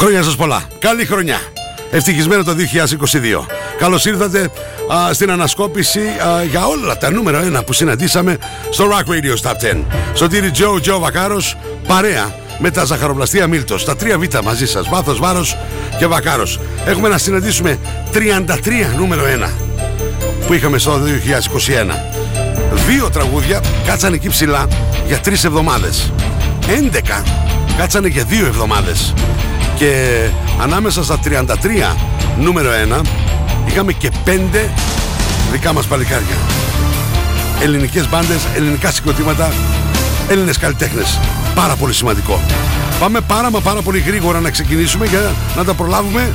Χρόνια σας πολλά. Καλή χρονιά. Ευτυχισμένο το 2022. Καλώς ήρθατε α, στην ανασκόπηση α, για όλα τα νούμερα 1 που συναντήσαμε στο Rock Radio Top 10. Σωτήρι Τζο, Τζο Βακάρος, παρέα με τα ζαχαροπλαστεία Μίλτος. Τα 3 Β μαζί σας, βάθος, βάρος και Βακάρος. Έχουμε να συναντήσουμε 33 νούμερο 1 που είχαμε στο 2021. Δύο τραγούδια κάτσανε εκεί ψηλά για τρεις εβδομάδες. 11 κάτσανε για δύο εβδομάδες. Και ανάμεσα στα 33 νούμερο 1 είχαμε και 5 δικά μας παλικάρια. Ελληνικές μπάντες, ελληνικά συγκροτήματα, Έλληνες καλλιτέχνες. Πάρα πολύ σημαντικό. Πάμε πάρα μα πάρα πολύ γρήγορα να ξεκινήσουμε για να τα προλάβουμε,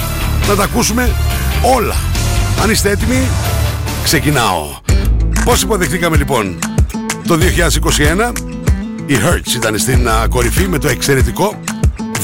να τα ακούσουμε όλα. Αν είστε έτοιμοι, ξεκινάω. Πώς υποδεχτήκαμε λοιπόν το 2021 οι Hertz ήταν στην uh, κορυφή με το εξαιρετικό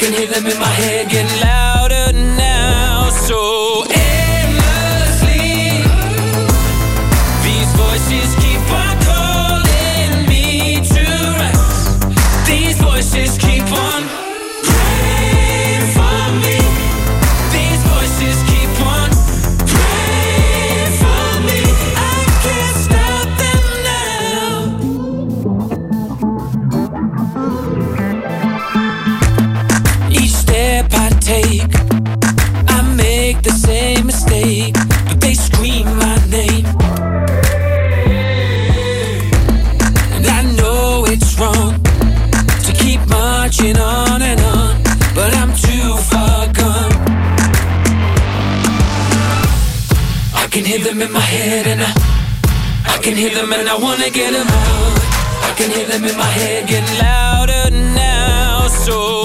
Can hear them in my head getting louder now. So can hear them and I wanna get them out. I can hear them in my head getting louder now. So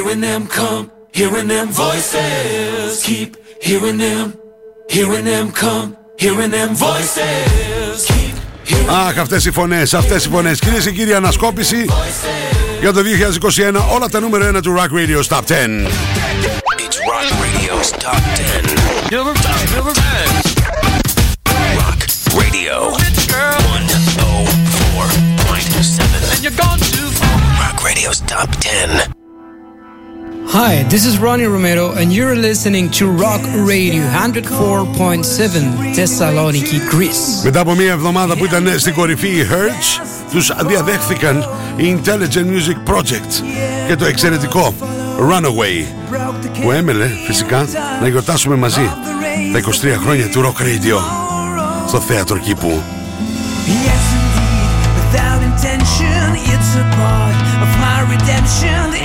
hearing them come, hearing them voices. Keep hearing them, hearing them come, hearing them voices. Keep hearing Αχ, αυτές οι φωνές, αυτές οι φωνές. Κυρίες και κύριοι, ανασκόπηση για το 2021 όλα τα νούμερα 1 του Rock Radio Top 10. It's Rock Radio's Top 10. Number five, number five. Rock Radio Rich girl, 104.7. and you're gone too far. Rock Radio's Top 10. Hi, this is Ronnie Romero, and you're listening to Rock Radio 104.7 Thessaloniki, Greece. Μετά από μία εβδομάδα που ήταν στην κορυφή οι Hertz, τους διαδέχθηκαν οι Intelligent Music Project και το εξαιρετικό Runaway που έμελε φυσικά να γιορτάσουμε μαζί τα 23 χρόνια του Rock Radio στο θέατρο κήπου. Yes, indeed, without intention, it's a part of my redemption.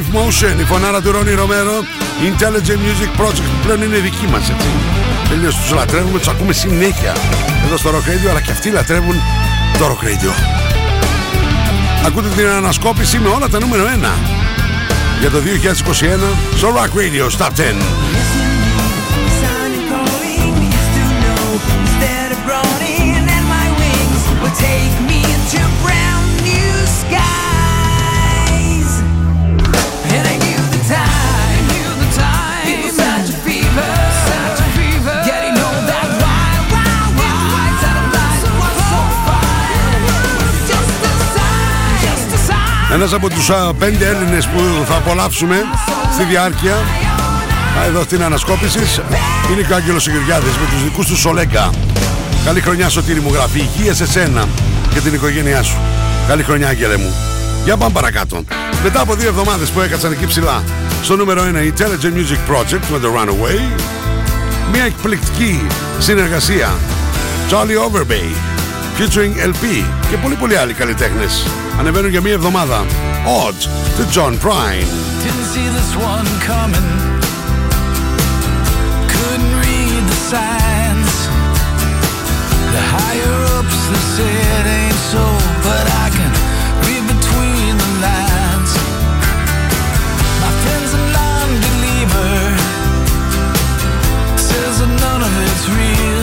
Άλμπουμ Life Motion, η φωνάρα του Ρόνι Ρομέρο, Intelligent Music Project, που πλέον είναι δική μας, έτσι. Τελείως τους λατρεύουμε, τους ακούμε συνέχεια εδώ στο Rock Radio, αλλά και αυτοί λατρεύουν το Rock Radio. Ακούτε την ανασκόπηση με όλα τα νούμερο 1 για το 2021 στο Rock Radio Top 10. Ένας από τους α, πέντε Έλληνες που θα απολαύσουμε στη διάρκεια α, εδώ στην ανασκόπηση είναι και ο Άγγελος Σιγηριάδης με τους δικούς του Σολέγκα. Καλή χρονιά Σωτήρη μου γράφει. Υγείας σε σένα και την οικογένειά σου. Καλή χρονιά Άγγελε μου. Για πάμε παρακάτω. Μετά από δύο εβδομάδες που έκατσαν εκεί ψηλά στο νούμερο 1 η Intelligent Music Project με το Runaway μια εκπληκτική συνεργασία Charlie Overbay featuring LP και πολύ πολύ άλλοι καλλιτέχνες ανεβαίνουν για μία εβδομάδα Odd to John Prine Didn't see this one coming. Couldn't read the signs. The higher ups they said ain't so, but I can read between the lines. My friend's a non-believer. Says that none of it's real.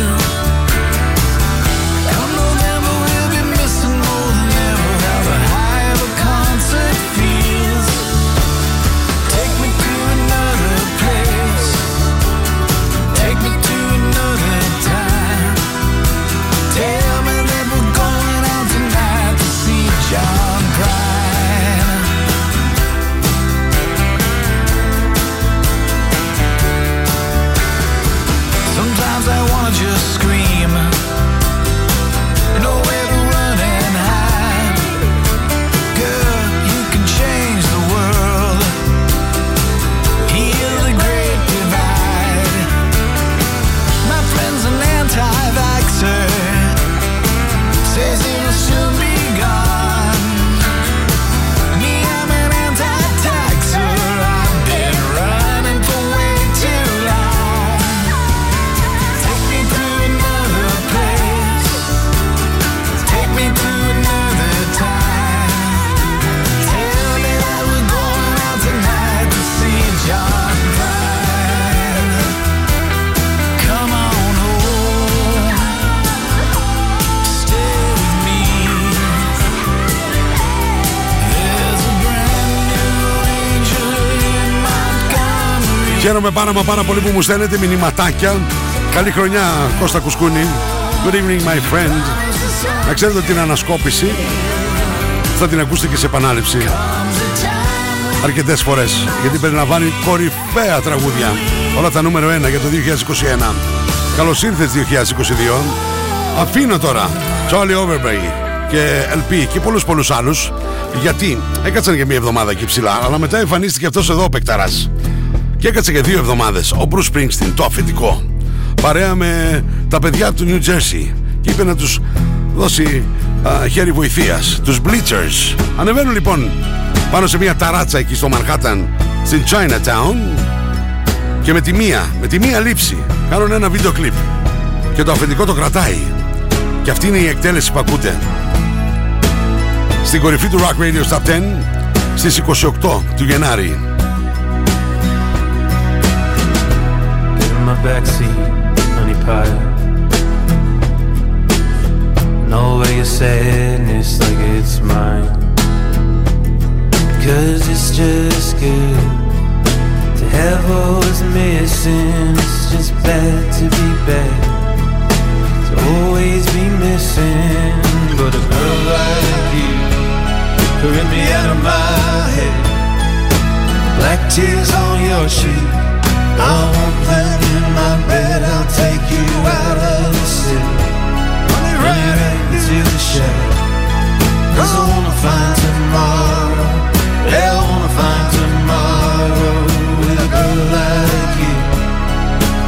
Χαίρομαι πάρα μα πάρα πολύ που μου στέλνετε μηνυματάκια. Καλή χρονιά Κώστα Κουσκούνη. Good evening my friend. Να ξέρετε ότι την ανασκόπηση. Θα την ακούσετε και σε επανάληψη. Αρκετές φορές. Γιατί περιλαμβάνει κορυφαία τραγούδια. Όλα τα νούμερο 1 για το 2021 Καλώς ήρθες 2022 Αφήνω τώρα Charlie Overbay και LP και πολλούς πολλούς άλλους. Γιατί; Έκατσαν για μια εβδομάδα εκεί ψηλά αλλά μετά εμφανίστηκε αυτός εδώ ο Πεκταράς και έκατσε για δύο εβδομάδες ο Bruce Springsteen το αφεντικό. Παρέα με τα παιδιά του New Jersey. Και είπε να τους δώσει α, χέρι βοηθείας. Τους Bleachers. Ανεβαίνουν λοιπόν πάνω σε μια ταράτσα εκεί στο Manhattan στην Chinatown. Και με τη μία, με τη μία λήψη κάνουν ένα βίντεο κλιπ. Και το αφεντικό το κρατάει. Και αυτή είναι η εκτέλεση που ακούτε. Στην κορυφή του Rock Radio Top 10 στις 28 του Γενάρη backseat, honey pie. Know where your sadness like it's mine. Cause it's just good to have what's missing. It's just bad to be bad, to always be missing. But a girl like you could rip me out of my head. Black tears on your cheek. I won't in my bed. I'll take you out of the city. Running right into the shadow. Cause I wanna find tomorrow. Yeah, I wanna find tomorrow with a girl like you.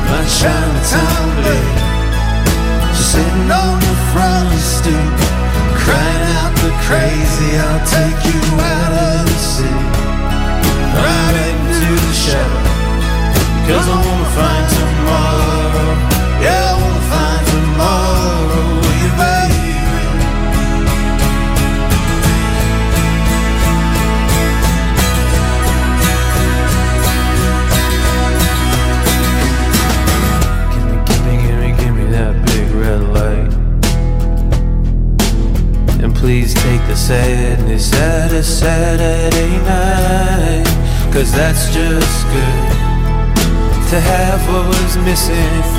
My Chinatown babe. missing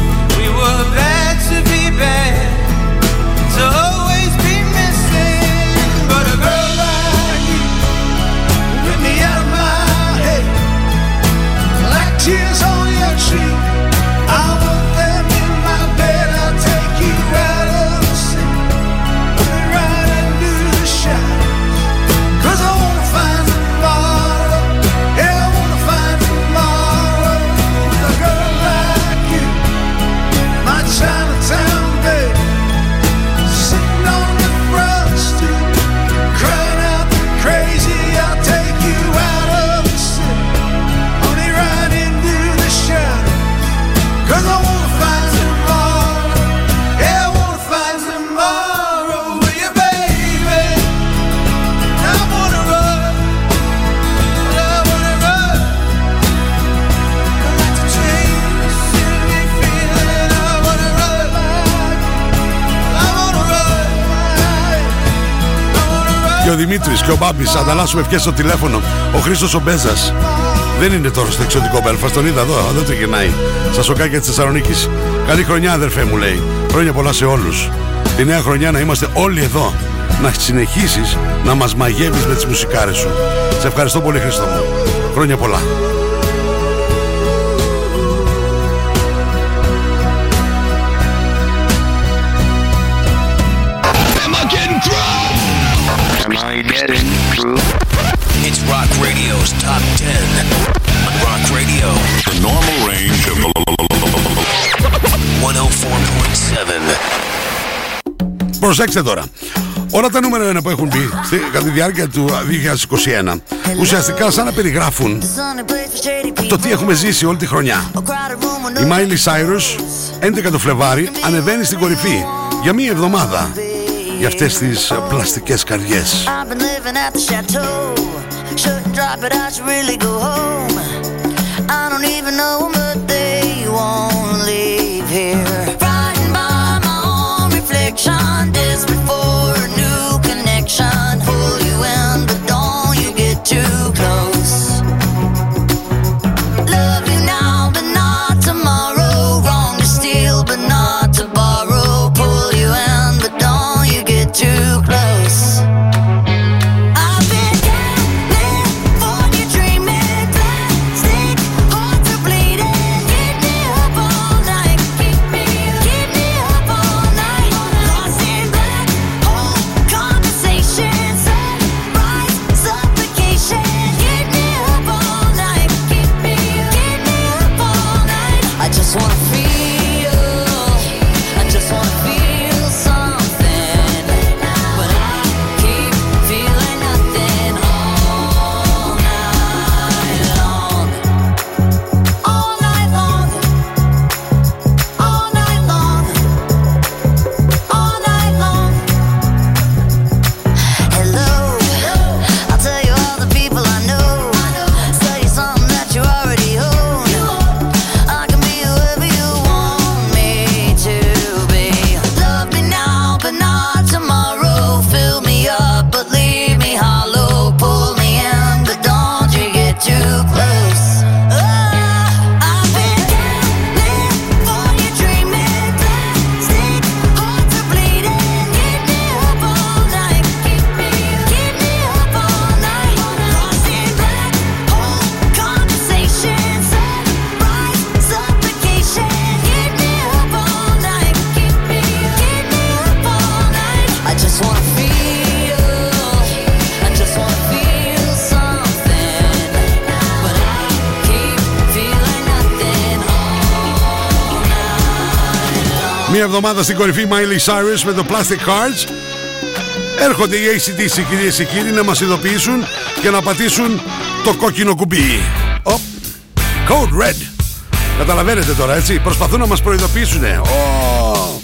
ανταλλάσσουμε ευχές στο τηλέφωνο. Ο Χρήστος ο Μπέζας δεν είναι τώρα στο εξωτικό Μπέλφα. Τον είδα εδώ, δεν το γυρνάει. Στα σοκάκια της Θεσσαλονίκης. Καλή χρονιά, αδερφέ μου λέει. Χρόνια πολλά σε όλους. Τη νέα χρονιά να είμαστε όλοι εδώ. Να συνεχίσεις να μας μαγεύεις με τις μουσικάρες σου. Σε ευχαριστώ πολύ, Χρήστο μου. Χρόνια πολλά. Προσέξτε τώρα. Όλα τα νούμερα ένα που έχουν μπει κατά τη διάρκεια του 2021 ουσιαστικά σαν να περιγράφουν το τι έχουμε ζήσει όλη τη χρονιά. Η Miley Cyrus 11 το Φλεβάρι ανεβαίνει στην κορυφή για μία εβδομάδα για αυτές τις πλαστικές καρδιές. before a new connection. εβδομάδα στην κορυφή Miley Cyrus με το Plastic Hearts. Έρχονται οι ACDC κυρίες και κύριοι να μας ειδοποιήσουν και να πατήσουν το κόκκινο κουμπί. Oh. Code Red. Καταλαβαίνετε τώρα έτσι. Προσπαθούν να μας προειδοποιήσουν. Oh.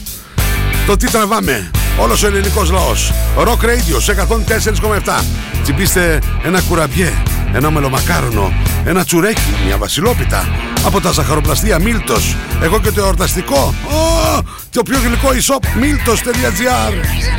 Το τι τραβάμε. Όλος ο ελληνικός λαός. Rock Radio σε 104,7. Τσιμπήστε ένα κουραμπιέ, ένα μελομακάρονο, ένα τσουρέκι, μια βασιλόπιτα. Από τα ζαχαροπλαστεία Μίλτος. Εγώ και το εορταστικό. Oh. το πιο γλυκό e-shop miltos.gr.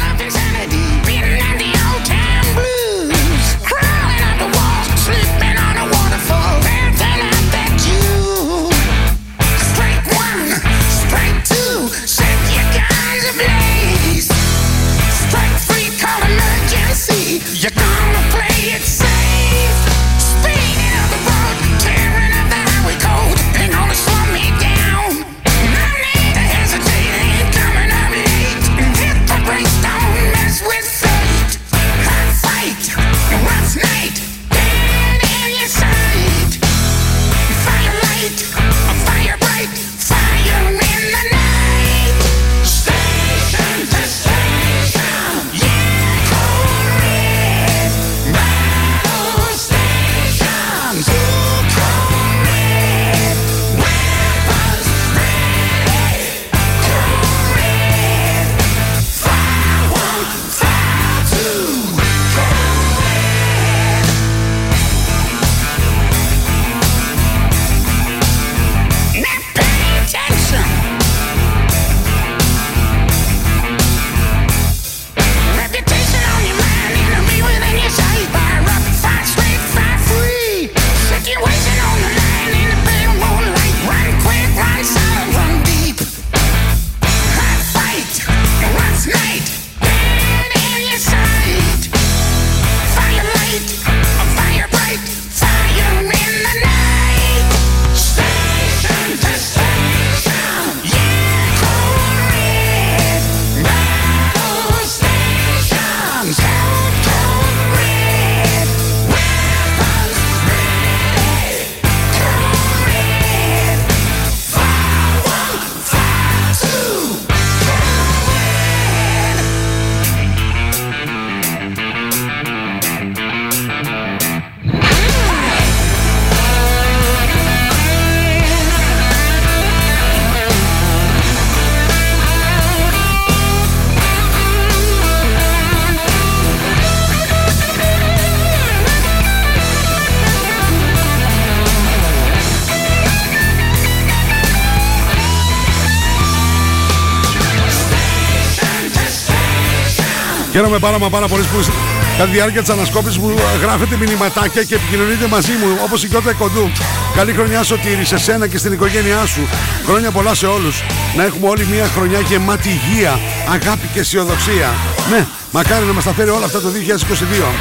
Χαίρομαι πάρα μα πάρα πολύ που κατά τη διάρκεια της ανασκόπησης μου γράφετε μηνυματάκια και επικοινωνείτε μαζί μου όπως η Κιώτα Κοντού. Καλή χρονιά Σωτήρη σε σένα και στην οικογένειά σου. Χρόνια πολλά σε όλους. Να έχουμε όλη μια χρονιά γεμάτη υγεία, αγάπη και αισιοδοξία. Ναι, μακάρι να μας τα φέρει όλα αυτά το 2022.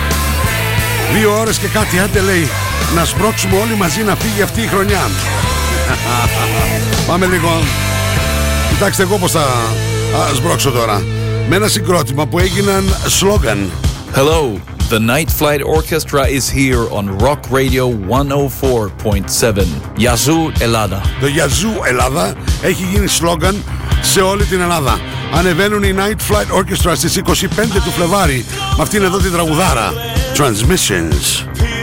Δύο ώρες και κάτι άντε λέει να σπρώξουμε όλοι μαζί να φύγει αυτή η χρονιά. Πάμε λίγο. Κοιτάξτε εγώ πώς θα α, σπρώξω τώρα. Με ένα συγκρότημα που έγιναν σλόγγαν. Hello, the Night Flight Orchestra is here on Rock Radio 104.7. Yazoo Elada. Το Yazoo Ελλάδα έχει γίνει σλόγγαν σε όλη την Ελλάδα. Ανεβαίνουν οι Night Flight Orchestra στις 25 του Φλεβάρι με αυτήν εδώ την τραγουδάρα. Transmissions.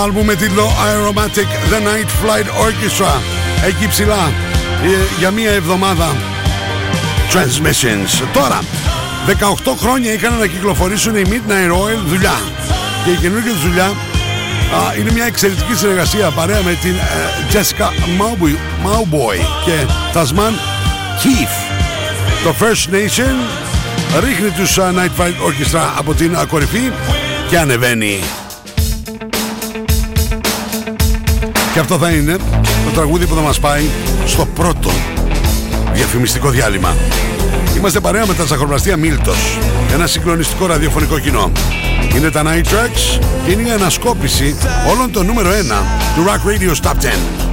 Το άλμπουμ με τίτλο Aeromatic The Night Flight Orchestra. Εκεί ψηλά ε, για μία εβδομάδα. Transmissions. Τώρα, 18 χρόνια είχαν να κυκλοφορήσουν οι Midnight Oil δουλειά. Και η καινούργια τους δουλειά α, είναι μια εξαιρετική συνεργασία παρέα με την ε, Jessica Mauboy, Mauboy και Tasman Keith. Το First Nation ρίχνει τους α, Night Flight Orchestra από την α, κορυφή και ανεβαίνει. Και αυτό θα είναι το τραγούδι που θα μας πάει στο πρώτο διαφημιστικό διάλειμμα. Είμαστε παρέα με τα ζαχαροπλαστεία Μίλτος, ένα συγκλονιστικό ραδιοφωνικό κοινό. Είναι τα Night Tracks και είναι η ανασκόπηση όλων των νούμερο 1 του Rock Radio Top 10.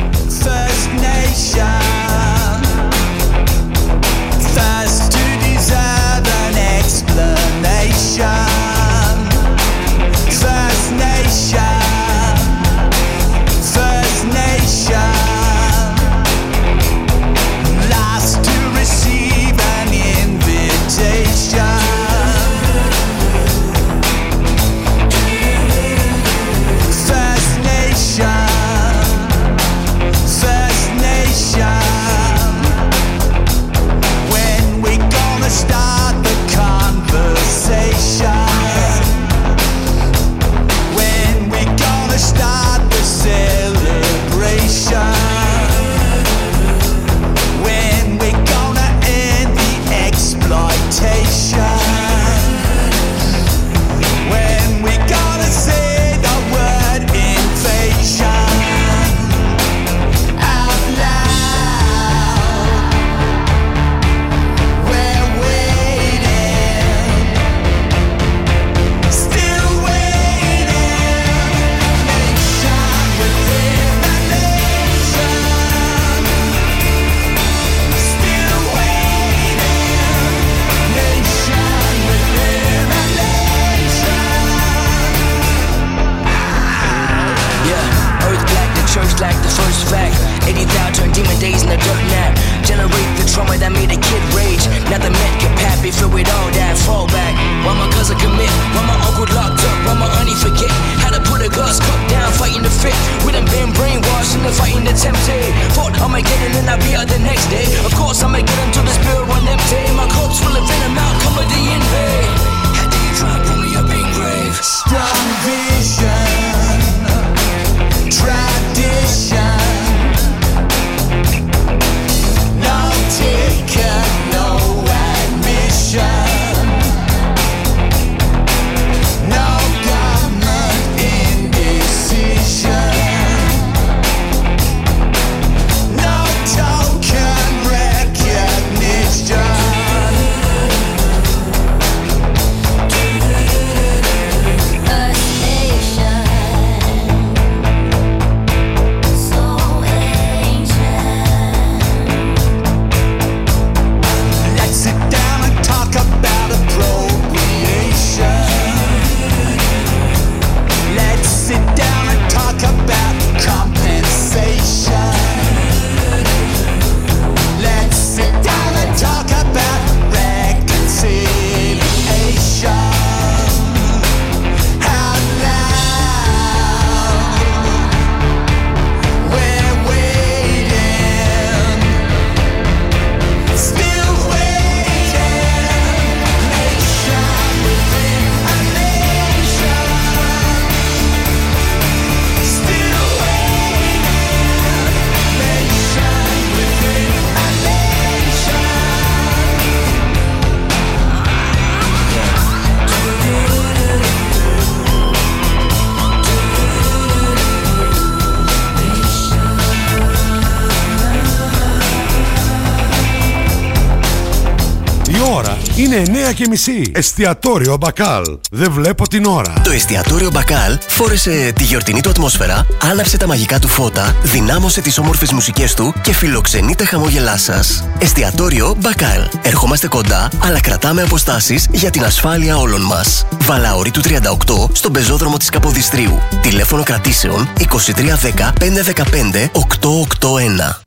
Demon days in the dirt nap. Generate the trauma that made a kid rage. Now the men pat me filled with all that fallback. Why my cousin commit? Why my uncle locked up? Why my auntie forget? How to put a glass cup down, fighting the fit. We done been brainwashed the fighting the tempted. Thought I'ma get it and I'll be out the next day. Of course I'ma get into the spirit run empty. My corpse full of venom out, come with the invade. How do you try to pull me up in grave? Vision, tradition. 9 και μισή. Εστιατόριο Μπακάλ. Δεν βλέπω την ώρα. Το εστιατόριο Μπακάλ φόρεσε τη γιορτινή του ατμόσφαιρα, άναψε τα μαγικά του φώτα, δυνάμωσε τις όμορφες μουσικές του και φιλοξενεί τα χαμόγελά σας. Εστιατόριο Μπακάλ. Ερχόμαστε κοντά, αλλά κρατάμε αποστάσεις για την ασφάλεια όλων μας. Βαλαωρή του 38 στον πεζόδρομο της Καποδιστρίου. Τηλέφωνο κρατήσεων 2310 515 881.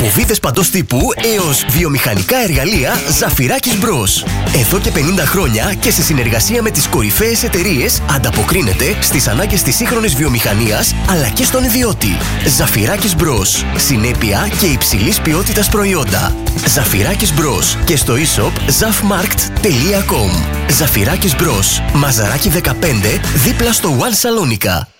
Από βίδες παντός τύπου έως βιομηχανικά εργαλεία Ζαφυράκης Μπρος. Εδώ και 50 χρόνια και σε συνεργασία με τις κορυφαίες εταιρείες ανταποκρίνεται στις ανάγκες της σύγχρονης βιομηχανίας αλλά και στον ιδιώτη. Ζαφυράκης Μπρος. Συνέπεια και υψηλής ποιότητας προϊόντα. Ζαφυράκης Μπρος και στο e-shop zafmarkt.com Ζαφυράκης Μπρος. Μαζαράκι 15 δίπλα στο One Salonica.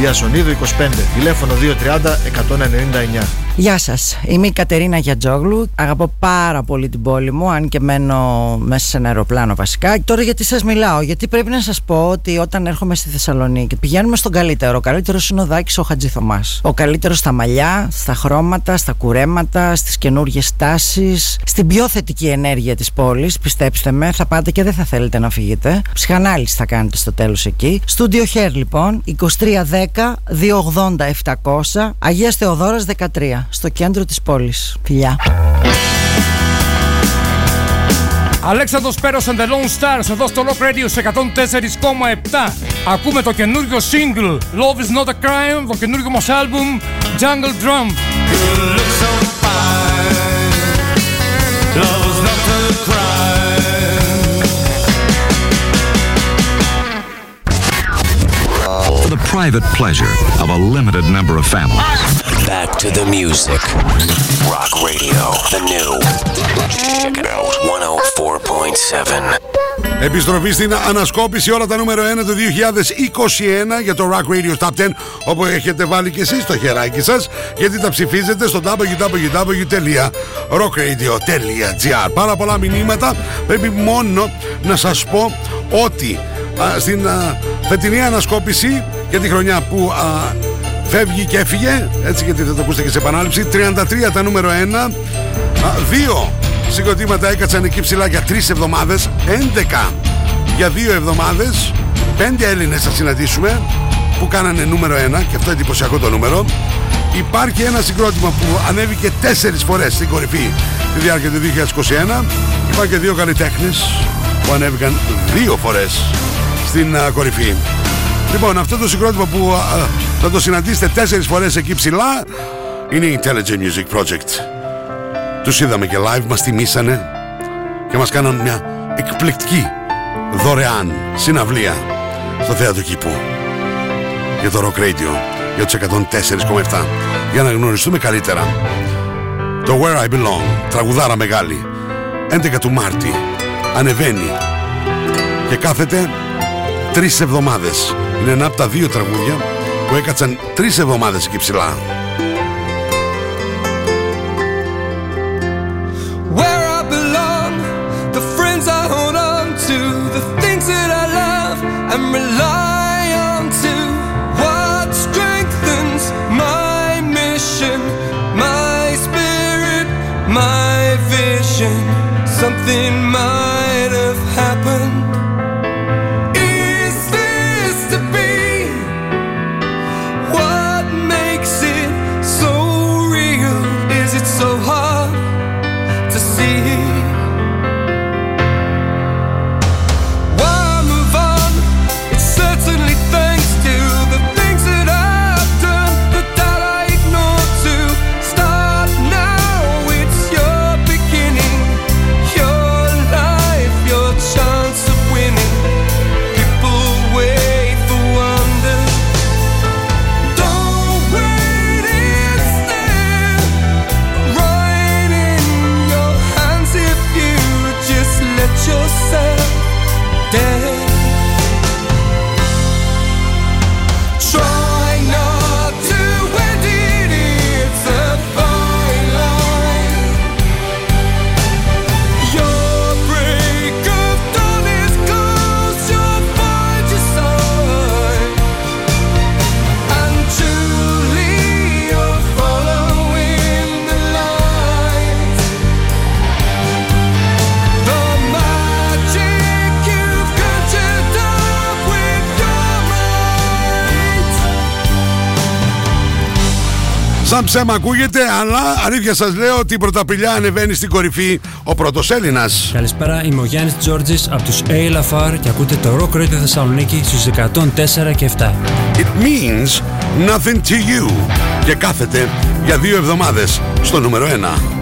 Ιασονίδου 25, τηλέφωνο 230 199. Γεια σας, είμαι η Κατερίνα Γιατζόγλου. Αγαπώ πάρα πολύ την πόλη μου, αν και μένω μέσα σε ένα αεροπλάνο βασικά. Τώρα γιατί σας μιλάω, γιατί πρέπει να σας πω ότι όταν έρχομαι στη Θεσσαλονίκη πηγαίνουμε στον καλύτερο. Ο καλύτερος είναι ο Δάκης ο Χατζηθωμάς. Ο καλύτερος στα μαλλιά, στα χρώματα, στα κουρέματα, στις καινούργιες τάσεις, στην πιο θετική ενέργεια της πόλης. Πιστέψτε με, θα πάτε και δεν θα θέλετε να φύγετε. Ψυχανάλυση θα κάνετε στο τέλος εκεί. Στούντιο Hair λοιπόν, 2310 280 700, Αγίας Θεοδόρας 13 στο κέντρο της πόλης. Φιλιά. Αλέξανδρος Πέρος and the Lone Stars εδώ στο Rock Radio σε 104,7 Ακούμε το καινούργιο single Love is not a crime Το καινούργιο μας άλμπουμ Jungle Drum Love is not a crime. For the private pleasure of a limited number of families. Back to the music. Rock Radio, the new. Check it out. 104.7. Επιστροφή στην ανασκόπηση όλα τα νούμερο 1 του 2021 για το Rock Radio Top 10 όπου έχετε βάλει και εσείς το χεράκι σας γιατί τα ψηφίζετε στο www.rockradio.gr Πάρα πολλά μηνύματα πρέπει μόνο να σας πω ότι α, στην α, φετινή ανασκόπηση για τη χρονιά που α, φεύγει και έφυγε έτσι γιατί θα το ακούσετε και σε επανάληψη. 33 τα νούμερο 1 α, δύο συγκροτήματα έκατσαν εκεί ψηλά για τρεις εβδομάδες. 11 για δύο εβδομάδες. Πέντε Έλληνες θα συναντήσουμε που κάνανε νούμερο 1 και αυτό εντυπωσιακό το νούμερο. Υπάρχει ένα συγκρότημα που ανέβηκε τέσσερις φορές στην κορυφή τη διάρκεια του 2021 υπάρχει και δύο καλλιτέχνες που ανέβηκαν δύο φορές στην α, κορυφή λοιπόν αυτό το συγκρότημα που α, θα το συναντήσετε τέσσερις φορές εκεί ψηλά είναι η Intelligent Music Project. Τους είδαμε και live, μας τιμήσανε και μας κάναν μια εκπληκτική δωρεάν συναυλία στο θέατρο κήπου. Για το Rock Radio για τους 104,7 για να γνωριστούμε καλύτερα. Το Where I Belong τραγουδάρα μεγάλη. 11 του Μάρτη. Ανεβαίνει. Και κάθεται τρεις εβδομάδες είναι ένα από τα δύο τραγούδια που έκατσαν τρεις εβδομάδες εκεί ψηλά Σαν ψέμα ακούγεται, αλλά αλήθεια σας λέω ότι η Πρωταπηλιά ανεβαίνει στην κορυφή ο πρώτος Έλληνας. Καλησπέρα, είμαι ο Γιάννης Τζόρτζης από τους ALFR και ακούτε το Rock Radio Θεσσαλονίκη στους 104 και 7. It means nothing to you. Και κάθεται για δύο εβδομάδες στο νούμερο 1.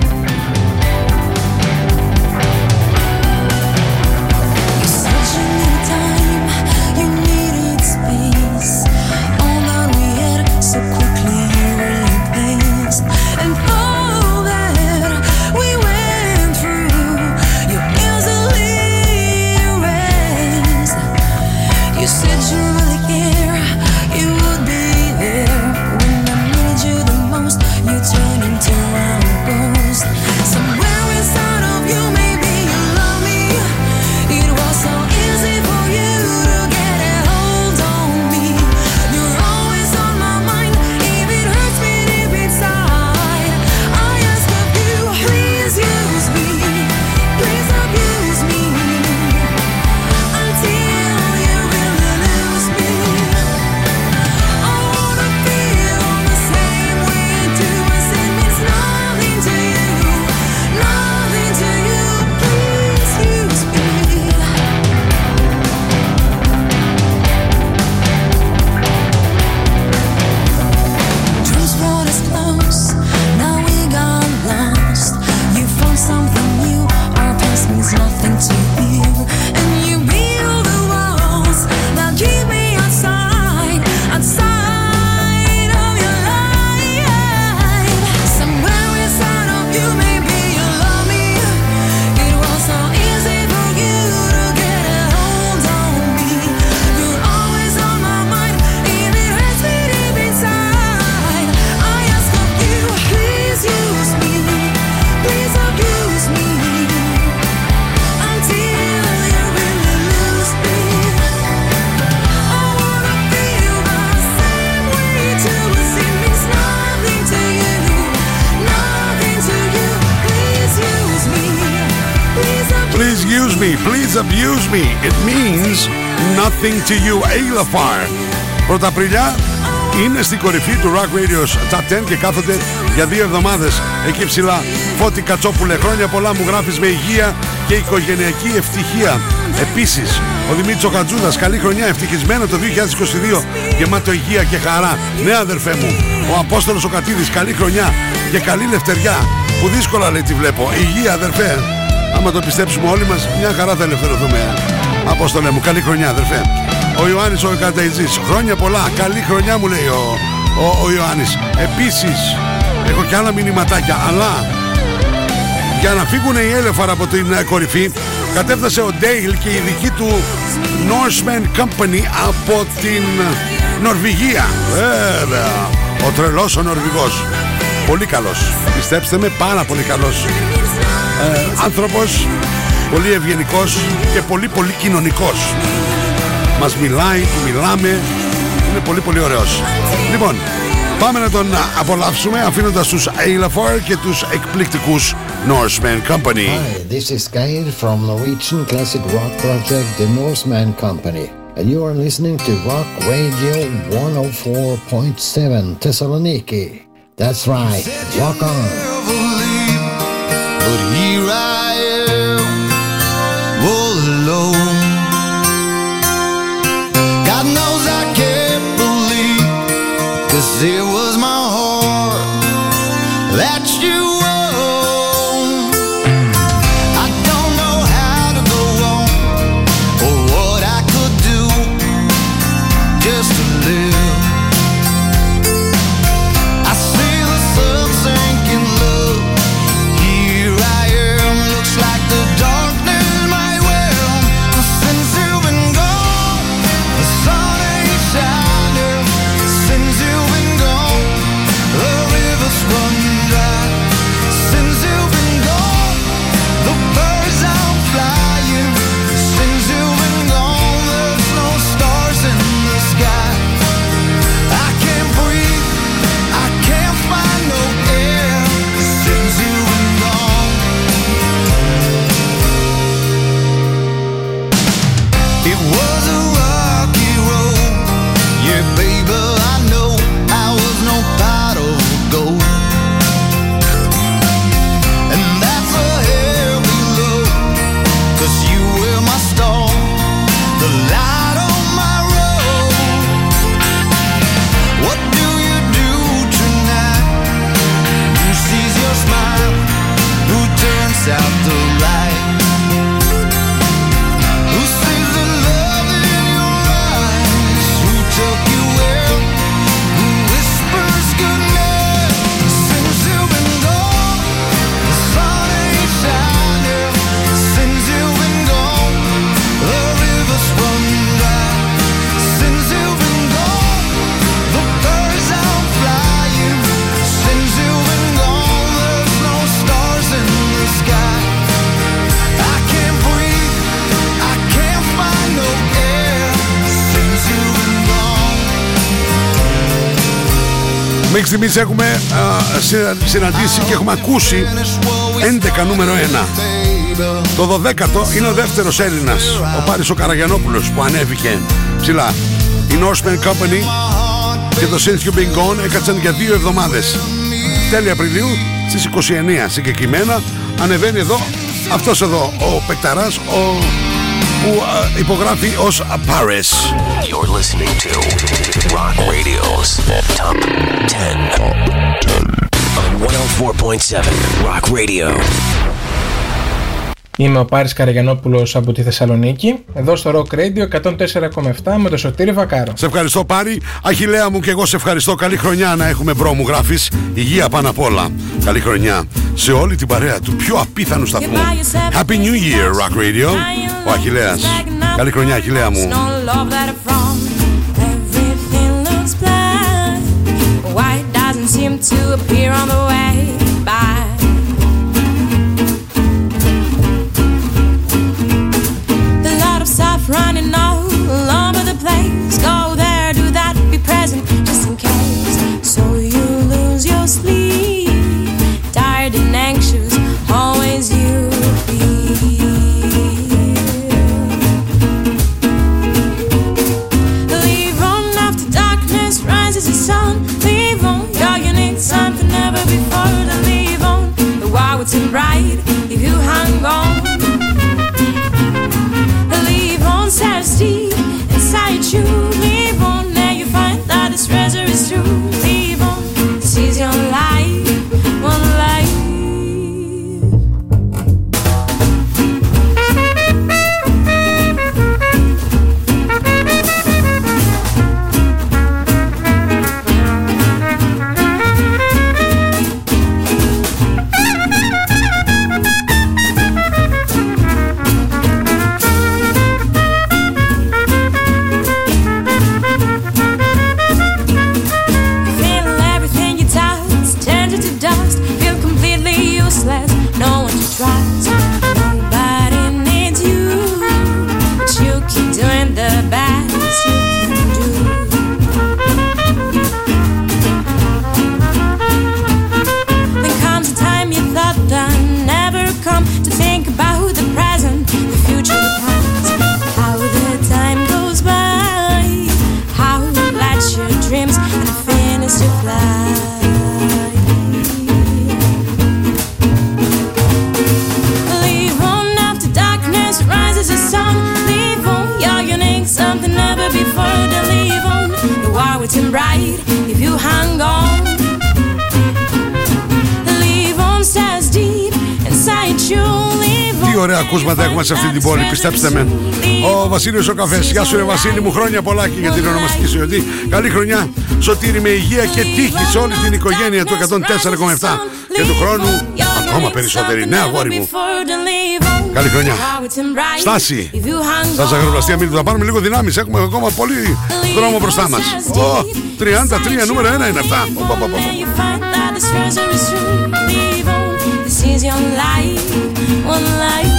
To you. Ailafar. Πρωταπριλιά είναι στην κορυφή του Rock Radio's Top 10 και κάθονται για δύο εβδομάδες εκεί ψηλά. Φώτη Κατσόπουλε, χρόνια πολλά μου γράφεις με υγεία και οικογενειακή ευτυχία. Επίσης, ο Δημήτρης ο Χατζούδας, καλή χρονιά, ευτυχισμένο το 2022, γεμάτο υγεία και χαρά. Ναι αδερφέ μου, ο Απόστολος ο Κατίδης, καλή χρονιά και καλή λευτεριά, που δύσκολα λέει τη βλέπω. Υγεία αδερφέ, άμα το πιστέψουμε όλοι μας, μια χαρά θα ελευθερωθούμε. Απόστολε μου, καλή χρονιά αδερφέ. Ο Ιωάννης ο Καταϊτζής, χρόνια πολλά, καλή χρονιά μου λέει ο, ο, ο Ιωάννης. Επίσης, έχω και άλλα μηνυματάκια, αλλά για να φύγουν οι έλεφαρα από την ε, κορυφή κατέφτασε ο Ντέιλ και η δική του Norseman Company από την ε, Νορβηγία. Βέβαια ο τρελός ο Νορβηγός. Πολύ καλός. Πιστέψτε με πάρα πολύ καλός ε, άνθρωπος. Πολύ ευγενικός και πολύ πολύ κοινωνικός μας μιλάει, του μιλάμε είναι πολύ πολύ ωραίος λοιπόν Πάμε να τον απολαύσουμε αφήνοντας τους Ailafor και τους εκπληκτικούς Norseman Company. Hi, this is Geir from Norwegian classic rock project The Norseman Company. And you are listening to Rock Radio 104.7 Thessaloniki. That's right, rock on. Μέχρι στιγμής έχουμε α, συνα- συναντήσει και έχουμε ακούσει 11 νούμερο 1. Το 12ο είναι ο δεύτερος Έλληνας, ο Πάρης ο Καραγιανόπουλος που ανέβηκε ψηλά. Η Norseman Company και το Since You've Been Gone έκατσαν για δύο εβδομάδες. Τέλη Απριλίου στις 29 συγκεκριμένα ανεβαίνει εδώ αυτός εδώ ο Πεκταράς ο, που α, υπογράφει ως Paris. You're listening to Rock Radio's Top 10 on 104.7 Rock Radio. Είμαι ο Πάρης Καραγιανόπουλος από τη Θεσσαλονίκη, εδώ στο Rock Radio 104,7 με το Σωτήρη Βακάρο. Σε ευχαριστώ Πάρη. Αχιλλέα μου και εγώ σε ευχαριστώ. Καλή χρονιά να έχουμε bro μου γράφεις. Υγεία πάνω απ' όλα. Καλή χρονιά σε όλη την παρέα του πιο απίθανου σταθμού. Happy New Year Rock Radio. Ο Αχιλέας. Καλή χρονιά Αχιλέα μου. No love that I'm from. Everything looks black. White doesn't seem to appear on the you. Ακούσματα έχουμε σε αυτή την πόλη, πιστέψτε με. Ο Βασίλειος ο Καφές. Γεια σου ρε Βασίλη μου, χρόνια πολλά και για την ονομαστική σου γιορτή. Καλή χρονιά, σωτήρι με υγεία και τύχη σε όλη την οικογένεια του 104,7 και του χρόνου ακόμα περισσότερη. Ναι αγόρι μου. Καλή χρονιά. Στάση. Στα ζαχαροπλαστεία Μίλτου. Θα πάρουμε λίγο δυνάμεις. Έχουμε ακόμα πολύ δρόμο μπροστά μας. Ω, 33 νούμερο 1 είναι αυτά. Ω, πα, πα, πα. You find that this treasure is true. Leave on. This is your life, one life.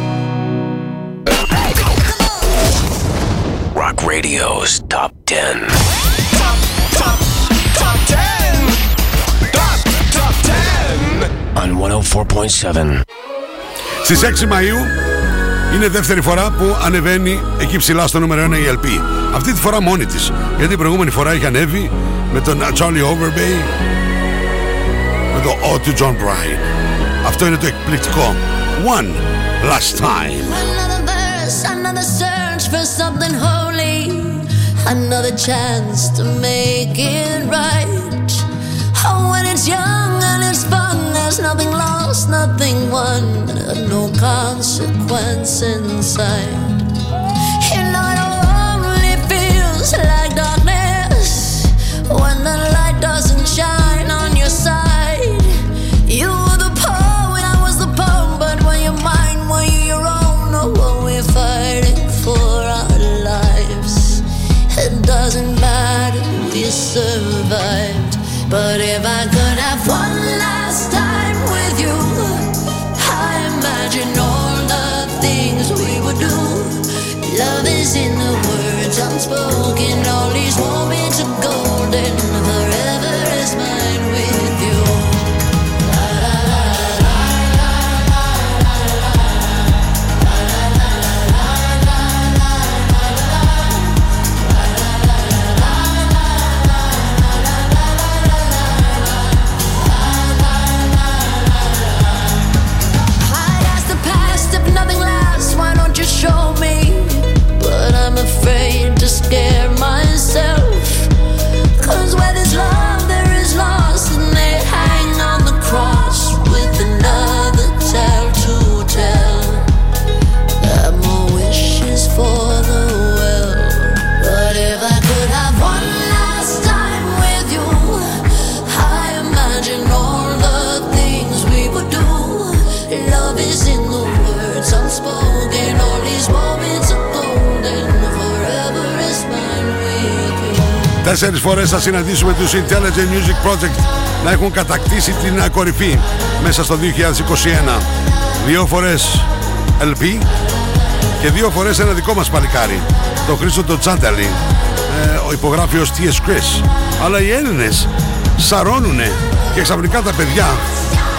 Radio's Top 10. On 104.7. Στις 6 Μαΐου είναι δεύτερη φορά που ανεβαίνει εκεί ψηλά στο νούμερο 1 η LP. Αυτή τη φορά μόνη της. Γιατί την προηγούμενη φορά είχε ανέβει με τον Charlie Overbay, με το O to John Bryan. Αυτό είναι το εκπληκτικό. One last time. Another verse, another search for something holy. another chance to make it right. Oh, when it's young and it's fun, there's nothing lost, nothing won, no consequence inside. You know, it only feels like darkness when the light doesn't shine. survived. But if I could have one last time with you, I imagine all the things we would do. Love is in the words unspoken, all these moments. Τέσσερις φορές θα συναντήσουμε τους Intelligent Music Project να έχουν κατακτήσει την κορυφή μέσα στο 2021. Δύο φορές LP και δύο φορές ένα δικό μας παλικάρι, το Χρήστο το Τσάνταλι, ε, ο υπογράφιος TS Chris. Αλλά οι Έλληνες σαρώνουν και ξαφνικά τα παιδιά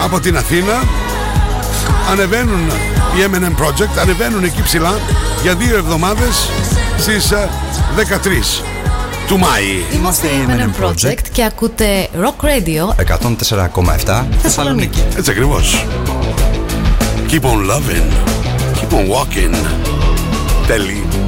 από την Αθήνα ανεβαίνουν οι M&M Project ανεβαίνουν εκεί ψηλά για δύο εβδομάδες στις ε, 13 του Μάη. Είμαστε η M&M Project και ακούτε Rock Radio 104,7 Θεσσαλονίκη. Έτσι ακριβώς. Keep on loving, keep on walking. Τέλειο.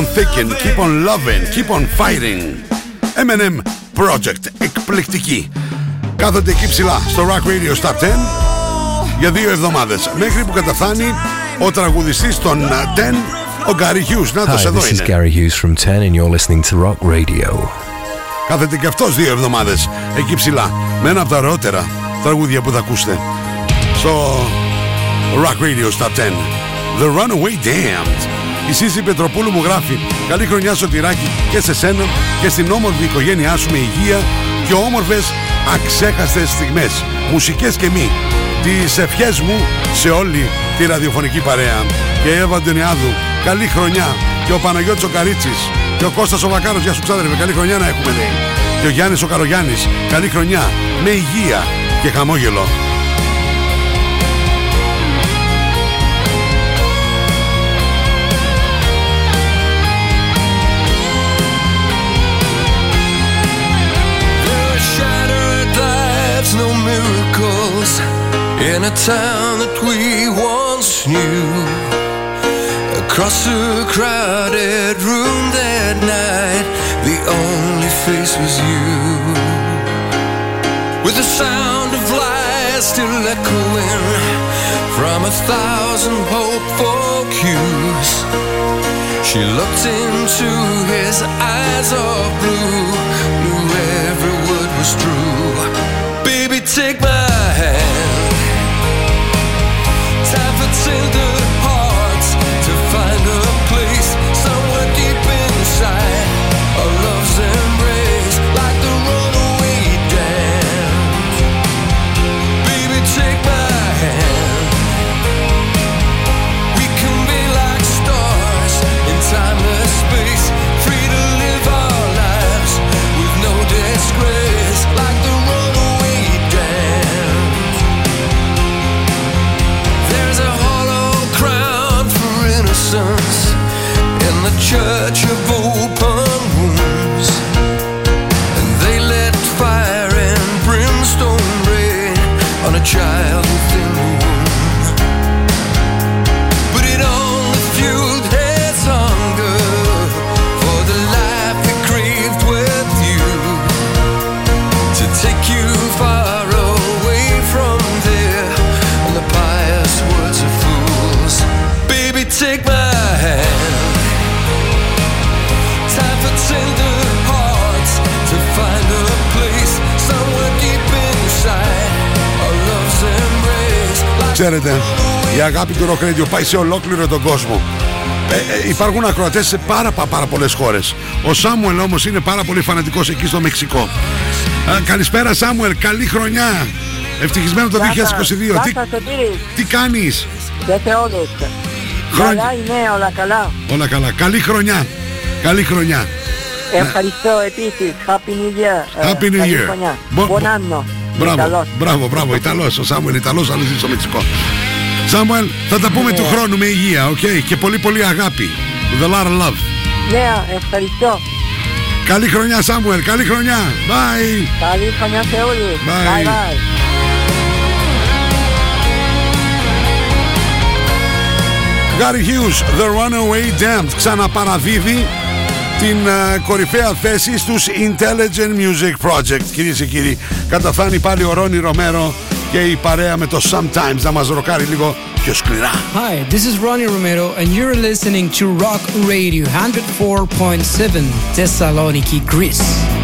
on thinking, keep on loving, keep on fighting. M&M Project, εκπληκτική. Κάθονται εκεί ψηλά στο Rock Radio Stop 10 για δύο εβδομάδες. Μέχρι που καταφθάνει ο τραγουδιστής των ε, 10, ο Gary Hughes. Να το εδώ είναι. Is Gary Hughes from 10 and you're listening to Rock Radio. Κάθεται και αυτός δύο εβδομάδες εκεί ψηλά. Με ένα από τα ρότερα τραγούδια που θα ακούσετε στο Rock Radio Stop 10. The Runaway Damned. Η Σύση Πετροπούλου μου γράφει Καλή χρονιά Σωτηράκη και σε σένα και στην όμορφη οικογένειά σου με υγεία και όμορφες αξέχαστες στιγμές μουσικές και μη. Τις ευχές μου σε όλη τη ραδιοφωνική παρέα. Και η Εύα Αντωνιάδου καλή χρονιά. Και ο Παναγιώτης ο Καρίτσης και ο Κώστας ο Βακάρος. Γεια σου ξάδερφε καλή χρονιά να έχουμε λέει. Και ο Γιάννης ο Καρογιάννης καλή χρονιά με υγεία και χαμόγελο in a town that we once knew. Across a crowded room that night, the only face was you. With the sound of lies still echoing from a thousand hopeful cues. She looked into his eyes of blue, knew every word was true. Baby, take my hand. In the church of open Ξέρετε, η αγάπη του Rock Radio πάει σε ολόκληρο τον κόσμο. Ε, ε, υπάρχουν ακροατές σε πάρα, πα- πάρα πολλές χώρες. Ο Σάμουελ όμως είναι πάρα πολύ φανατικός εκεί στο Μεξικό. Α, καλησπέρα Σάμουελ, καλή χρονιά. Ευτυχισμένο το 2022. Τι, τι κάνεις; Και σε όλους. Χρόνια. Καλά είναι, όλα καλά. Όλα καλά. Καλή χρονιά. Καλή χρονιά. Ευχαριστώ επίσης. Happy New Year. Ε, Happy New καλή Year. χρονιά. Μπο- Bon anno. Μπράβο, Καλώς. μπράβο, μπράβο. Ιταλός, ο Σάμουελ Ιταλός, άλλος ζει στο Μεξικό. Σάμουελ, θα τα πούμε Ναι. του χρόνου με υγεία, οκ; Και πολύ πολύ αγάπη. With a lot of love. Ναι, ευχαριστώ. Καλή χρονιά Σάμουελ, καλή χρονιά. Bye. Καλή χρονιά σε όλους. Bye. Bye bye. Gary Hughes, The Runaway Damned, ξαναπαραδίδει την ε, κορυφαία θέση στους Intelligent Music Project. Κυρίες και κύριοι, καταφθάνει πάλι ο Ρόνι Ρομέρο και η παρέα με το Sometimes να μας ροκάρει λίγο πιο σκληρά. Hi, this is Ronnie Romero, and you're listening to Rock Radio 104.7 Thessaloniki, Greece.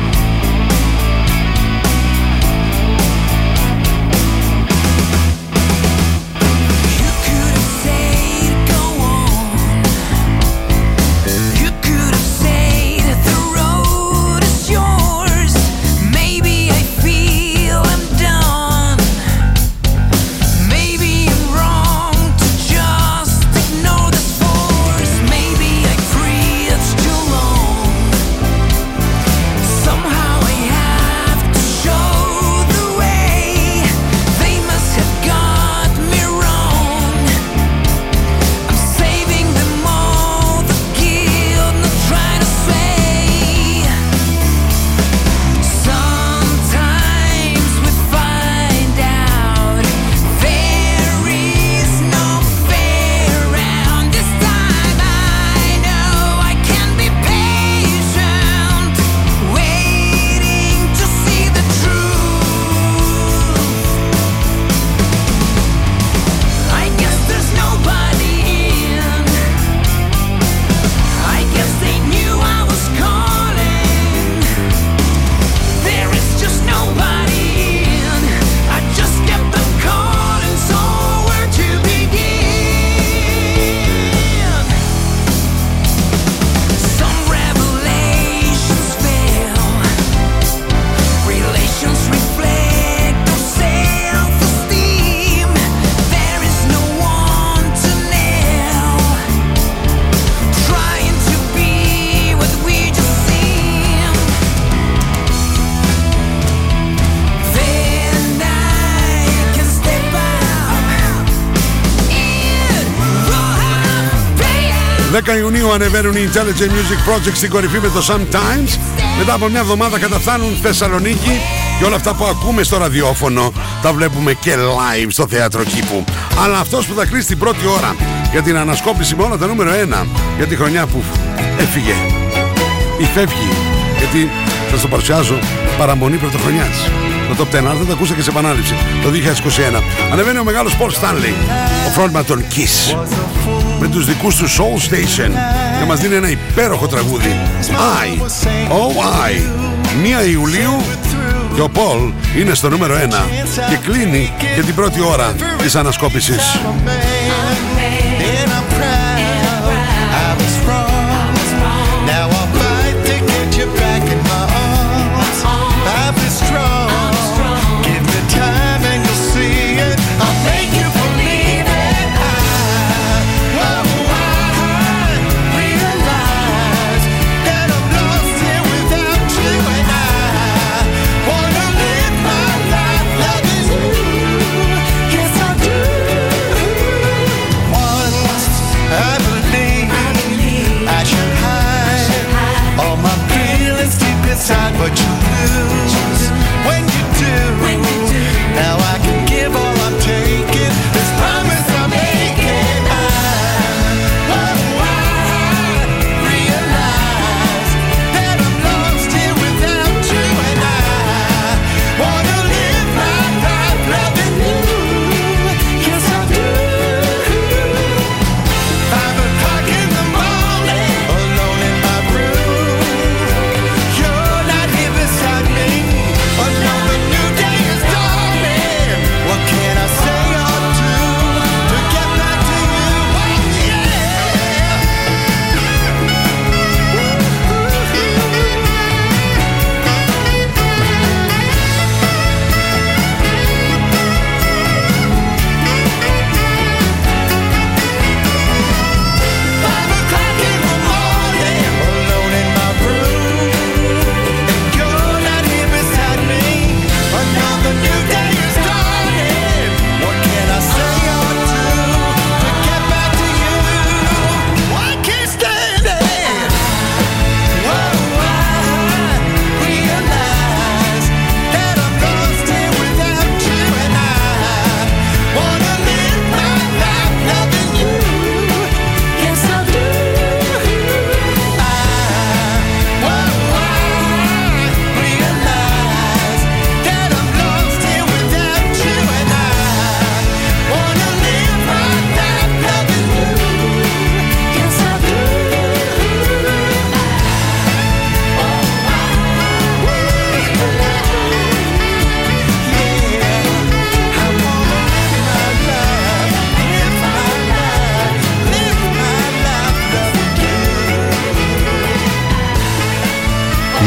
10 Ιουνίου ανεβαίνουν οι Intelligent Music Project στην κορυφή με το Sometimes. Μετά από μια εβδομάδα καταφθάνουν Θεσσαλονίκη και όλα αυτά που ακούμε στο ραδιόφωνο τα βλέπουμε και live στο θέατρο κήπου. Αλλά αυτός που θα κλείσει την πρώτη ώρα για την ανασκόπηση με όλα τα νούμερο 1 για τη χρονιά που έφυγε ή φεύγει γιατί σας το παρουσιάζω παραμονή πρωτοχρονιάς. Το Top 10, αν δεν το ακούσατε και σε επανάληψη, το 2021. Ανεβαίνει ο μεγάλος Paul Stanley, ο frontman των Kiss, με τους δικούς τους Soul Station και μας δίνει ένα υπέροχο τραγούδι. I, oh I, 1 Ιουλίου και ο Paul είναι στο νούμερο 1 και κλείνει και την πρώτη ώρα της ανασκόπησης.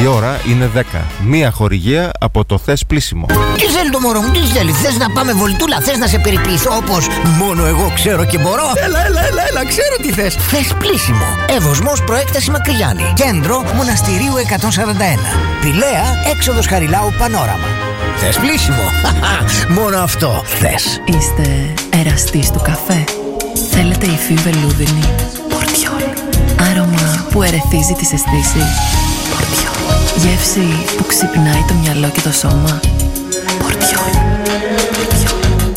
Η ώρα είναι 10. Μία χορηγία από το Θες Πλήσιμο. Τι θέλει το μωρό μου, τι θέλεις. Θες να πάμε βολτούλα, θες να σε περιποιηθώ όπως μόνο εγώ ξέρω και μπορώ. Έλα, έλα, έλα, έλα ξέρω τι θες. Θες πλήσιμο. Εύωσμος προέκταση Μακριγιάννη. Κέντρο Μοναστηρίου 141. Πηλαία έξοδος Χαριλάου Πανόραμα. Θες πλήσιμο. μόνο αυτό θες. Είστε εραστής του καφέ. Θέλετε υφή βελούδινη. Πορτιόλ. Άρωμα που ερεθίζει τις αισθήσεις. Πορτιόλ. Γεύση που ξυπνάει το μυαλό και το σώμα. Πορτιόλ.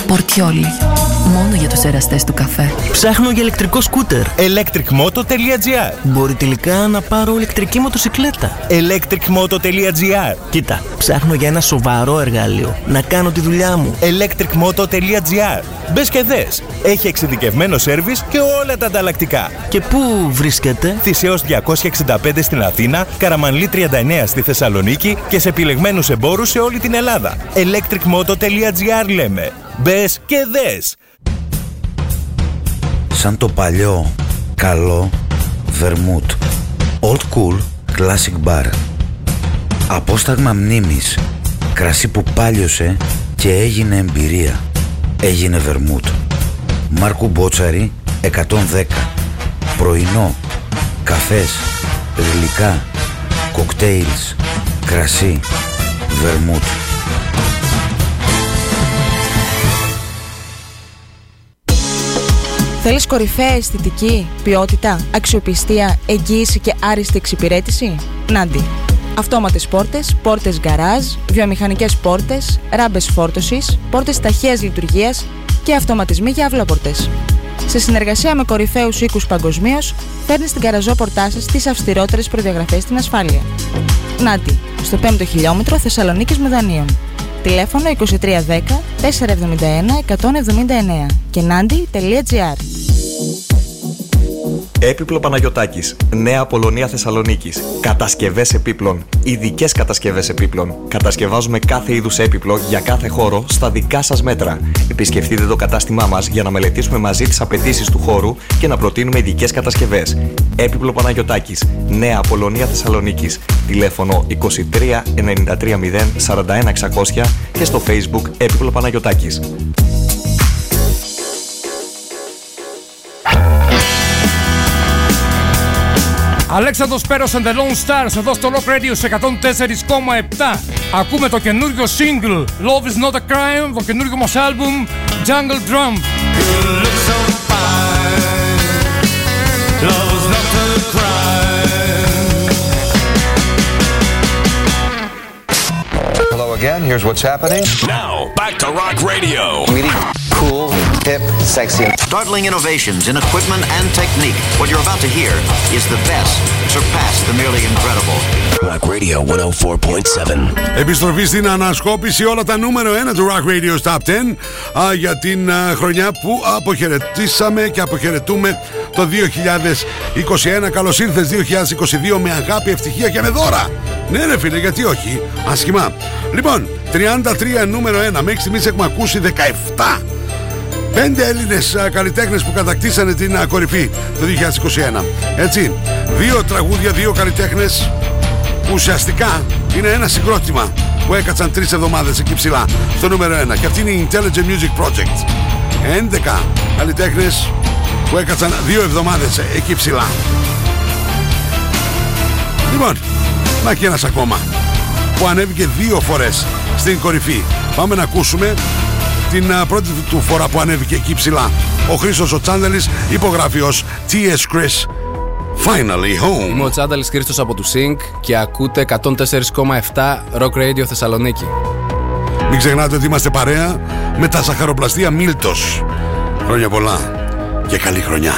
Πορτιόλι. Μόνο για τους εραστές του καφέ. Ψάχνω για ηλεκτρικό σκούτερ. electricmoto.gr Μπορεί τελικά να πάρω ηλεκτρική μοτοσυκλέτα. electricmoto.gr Κοίτα, ψάχνω για ένα σοβαρό εργαλείο. Να κάνω τη δουλειά μου. electricmoto.gr Μπες και δες. Έχει εξειδικευμένο σέρβις και όλα τα ανταλλακτικά. Και πού βρίσκεται; Θησέως 265 στην Αθήνα, Καραμανλή 39 στη Θεσσαλονίκη και σε επιλεγμένους εμπόρους σε όλη την Ελλάδα. electricmoto.gr λέμε. Μπες και δες. Σαν το παλιό, καλό, βερμούτ. Old cool, classic bar. Απόσταγμα μνήμης. Κρασί που πάλιωσε και έγινε εμπειρία. Έγινε βερμούτ. Μάρκου Μπότσαρη 110. Πρωινό. Καφές. Γλυκά. Κοκτέιλς. Κρασί. Βερμούτ. Θέλεις κορυφαία αισθητική, ποιότητα, αξιοπιστία, εγγύηση και άριστη εξυπηρέτηση; Νάντι. Αυτόματες πόρτες, πόρτες γκαράζ, βιομηχανικές πόρτες, ράμπες φόρτωσης, πόρτες ταχείας λειτουργίας και αυτοματισμοί για αυλόπορτες. Σε συνεργασία με κορυφαίους οίκους παγκοσμίως, φέρνεις στην καραζόπορτά σας τις αυστηρότερες προδιαγραφές στην ασφάλεια. Νάντι, στο 5ο χιλιόμετρο Θεσσαλονίκης με δανείων. Τηλέφωνο 2310 471 179 και nandi.gr Έπιπλο Παναγιωτάκης. Νέα Απολωνία Θεσσαλονίκης. Κατασκευές επίπλων. Ειδικές κατασκευές επίπλων. Κατασκευάζουμε κάθε είδους έπιπλο για κάθε χώρο στα δικά σας μέτρα. Επισκεφτείτε το κατάστημά μας για να μελετήσουμε μαζί τις απαιτήσεις του χώρου και να προτείνουμε ειδικές κατασκευές. Έπιπλο Παναγιωτάκης. Νέα Απολωνία Θεσσαλονίκης. Τηλέφωνο 23 93 0 41 600 και στο facebook Έπιπλο Παναγιωτάκης. Αλέξανδρος Πέρος and the Lone Stars εδώ στο Rock Radio σε 104,7 Ακούμε το καινούριο single Love is not a crime Το καινούριο μας album Jungle Drum Love's not a crime. Hello again. Here's what's happening. Now, back to Rock Radio. Cool, hip, sexy. Startling innovations in equipment and technique. What you're about to hear is the best. Surpass the merely incredible. Rock Radio 104.7. Επιστροφή στην ανασκόπηση όλα τα νούμερο 1 του Rock Radio Top 10 α, για την α, χρονιά που αποχαιρετήσαμε και αποχαιρετούμε το 2021. Καλώς ήρθες 2022 με αγάπη, ευτυχία και με δώρα. Ναι ρε φίλε, γιατί όχι. Ασχημά. Λοιπόν, 33 νούμερο 1. Μέχρι στιγμής έχουμε ακούσει 17 Πέντε Έλληνες α, καλλιτέχνες που κατακτήσανε την α, κορυφή το 2021. Έτσι, δύο τραγούδια, δύο καλλιτέχνες που ουσιαστικά είναι ένα συγκρότημα που έκατσαν τρεις εβδομάδες εκεί ψηλά στο νούμερο 1 και αυτή είναι η Intelligent Music Project. 11 καλλιτέχνες που έκατσαν δύο εβδομάδες εκεί ψηλά. Λοιπόν, να και ένας ακόμα που ανέβηκε δύο φορές στην κορυφή. Πάμε να ακούσουμε την α, πρώτη του φορά που ανέβηκε εκεί ψηλά. Ο Χρήστος ο Τσάντελης υπογράφει ως T.S. Chris Finally Home Είμαι ο Τσάνταλης Χρήστος από του Sync και ακούτε 104,7 Rock Radio Θεσσαλονίκη. Μην ξεχνάτε ότι είμαστε παρέα με τα σαχαροπλαστεία Μίλτος. Χρόνια πολλά και καλή χρονιά.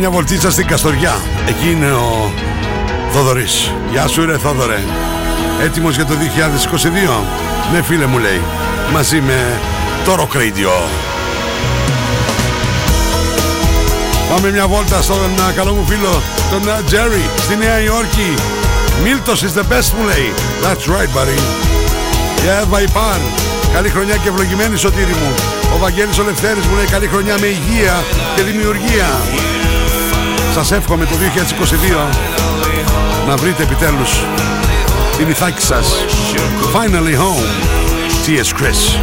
Μια βολτίτσα στην Καστοριά. Εκεί είναι ο Θοδωρής. Γεια σου ρε Θόδωρε. Έτοιμος για το 2022. Ναι φίλε μου λέει. Μαζί με το Rock Radio. Πάμε μια βόλτα στον α, καλό μου φίλο τον α, Jerry στη Νέα Υόρκη. Μίλτος is the best μου λέει. That's right buddy. Yeah, my pan. Καλή χρονιά και ευλογημένη σωτήρι μου. Ο Βαγγέλης ο Λευτέρης μου λέει καλή χρονιά με υγεία και δημιουργία. Σας εύχομαι το 2022 να βρείτε επιτέλους την ηθάκη σας. Finally home. T.S. Chris.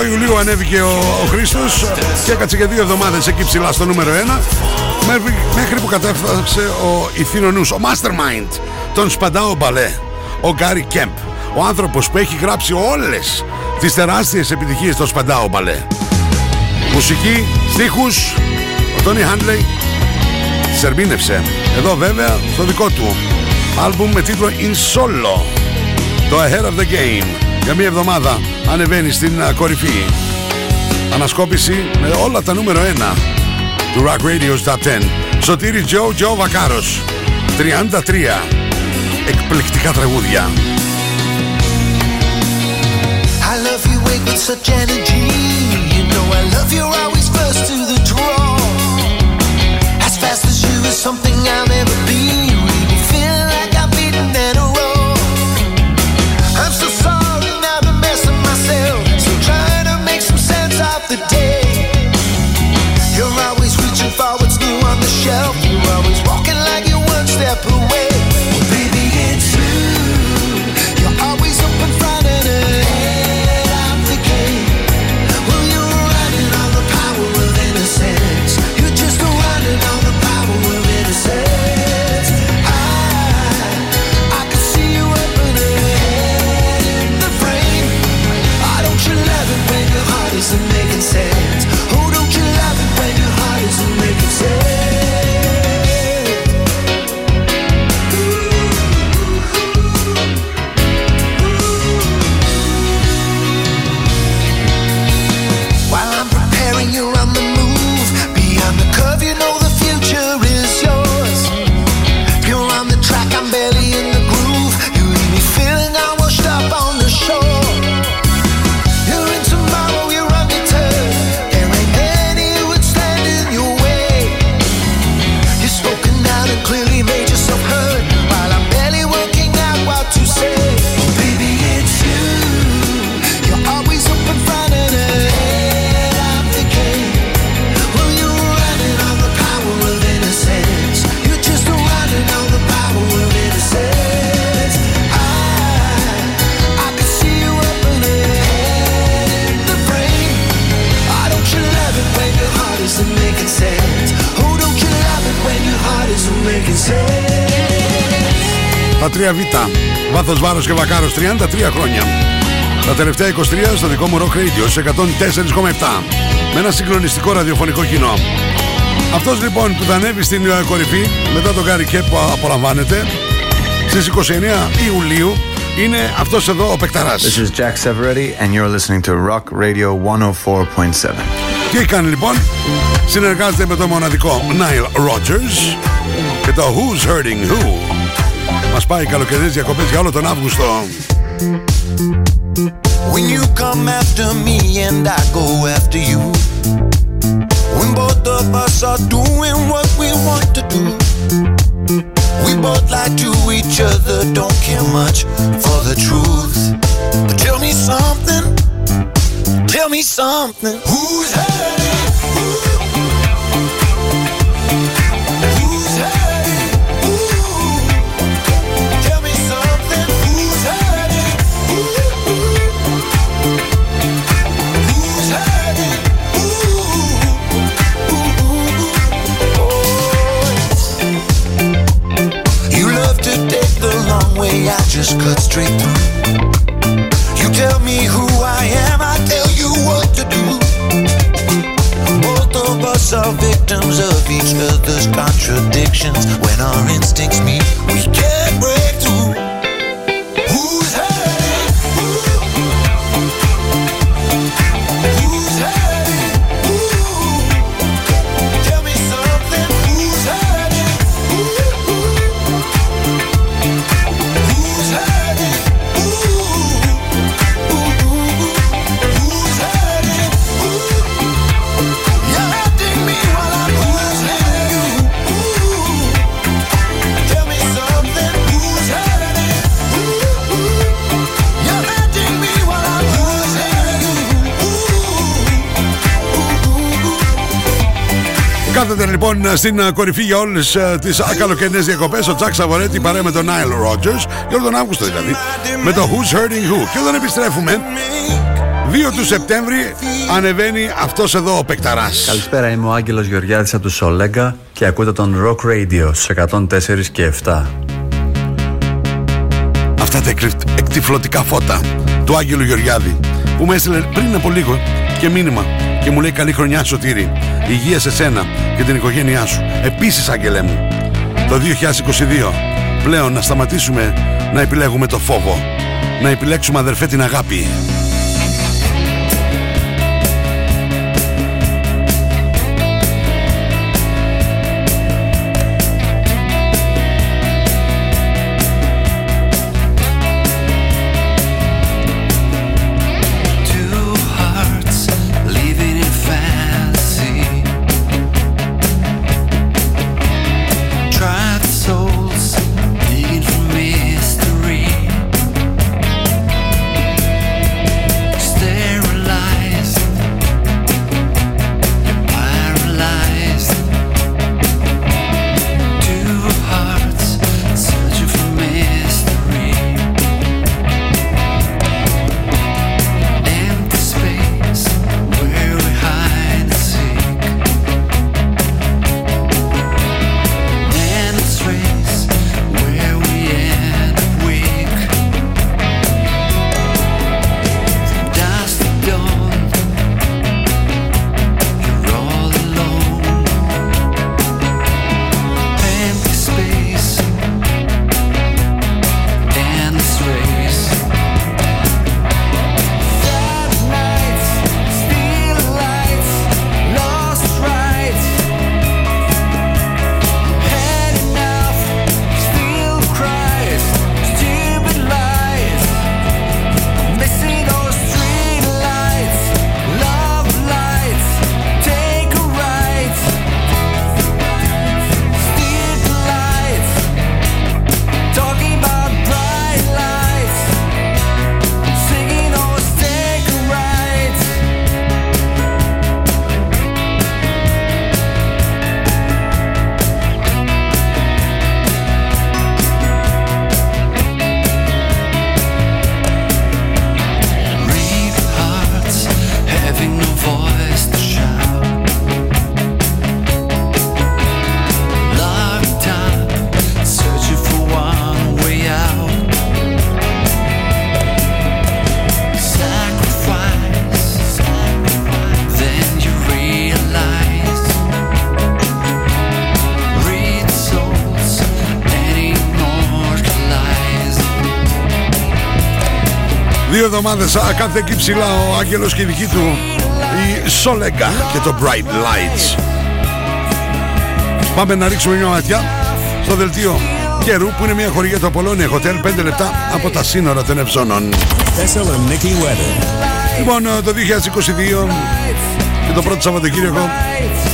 «8 Ιουλίου ανέβηκε ο, ο Χρήστος και έκατσε για δύο εβδομάδες εκεί ψηλά στο νούμερο 1 μέχρι, μέχρι που κατέφτασε ο ηθήνονους, ο mastermind τον Σπαντάο Μπαλέ, ο Γκάρι Κέμπ ο άνθρωπος που έχει γράψει όλες τις τεράστιες επιτυχίες των Σπαντάο Μπαλέ. Μουσική, στίχους ο Τόνι Χάντλεϊ τις ερμήνευσε εδώ βέβαια στο δικό του άλμπουμ με τίτλο In Solo το Ahead of the Game για μία εβδομάδα ανεβαίνει στην α, κορυφή. Ανασκόπηση με όλα τα νούμερο 1 του Rock Radio's Top 10 Σωτήρι Τζο Τζο Βακάρος 33 εκπληκτικά τραγούδια I love you wake with such energy. You know I love you always first to the draw. As fast as you is something I'll never be. Τα 3Β. Βάθος Βάρος και Βακάρος 33 χρόνια. Τα τελευταία 23 στο δικό μου Rock Radio σε 104,7. Με ένα συγκλονιστικό ραδιοφωνικό κοινό. Αυτός λοιπόν που θα ανέβει στην ε, κορυφή μετά τον Gary Kep που απολαμβάνεται στις 29 Ιουλίου είναι αυτός εδώ ο Πεκταράς. This is Jack Severetti, and you're listening to Rock Radio 104.7. Τι κάνει λοιπόν, συνεργάζεται με το μοναδικό Nile Rodgers και το Who's Hurting Who. Μας πάει καλοκαιρινές διακοπές για όλο τον Αύγουστο. When you come after me and I go after you. When both of us are doing what we want to do. We both lie to each other, don't care much for the truth. But tell me something, tell me something. Who's hurting? Long way, I just cut straight through. You tell me who I am, I tell you what to do. Both of us are victims of each other's contradictions. When our instincts meet, we can't break Κάθεται λοιπόν στην ε, κορυφή για όλες τις καλοκαιρινέ διακοπές ο Τζακ Σαβορέτη παρέα με τον Νάιλ Ρότζερς για όλο τον Αύγουστο δηλαδή. Με το Who's Hurting Who. Και όταν επιστρέφουμε, 2 του Σεπτέμβρη ανεβαίνει αυτός εδώ ο Πεκταρά. Καλησπέρα, είμαι ο Άγγελος Γεωργιάδης από του Σολέγκα και ακούτε τον Rock Radio στους 104 και 7. Αυτά τα εκρυ- εκτυφλωτικά φώτα του Άγγελου Γεωργιάδη που με έστειλε πριν από λίγο και μήνυμα και μου λέει καλή χρονιά Σωτήρη. Υγεία σε σένα και την οικογένειά σου. Επίσης Άγγελε μου το 2022 πλέον να σταματήσουμε να επιλέγουμε το φόβο. Να επιλέξουμε αδερφέ την αγάπη εβδομάδες α, κάθε εκεί ψηλά ο Άγγελος και η δική του η Σόλεγκα και το Bright Lights. Πάμε να ρίξουμε μια ματιά στο δελτίο καιρού που είναι μια χορηγία του Απολώνια Hotel 5 λεπτά από τα σύνορα των Ευζώνων. Λοιπόν, το 2022 και το πρώτο Σαββατοκύριακο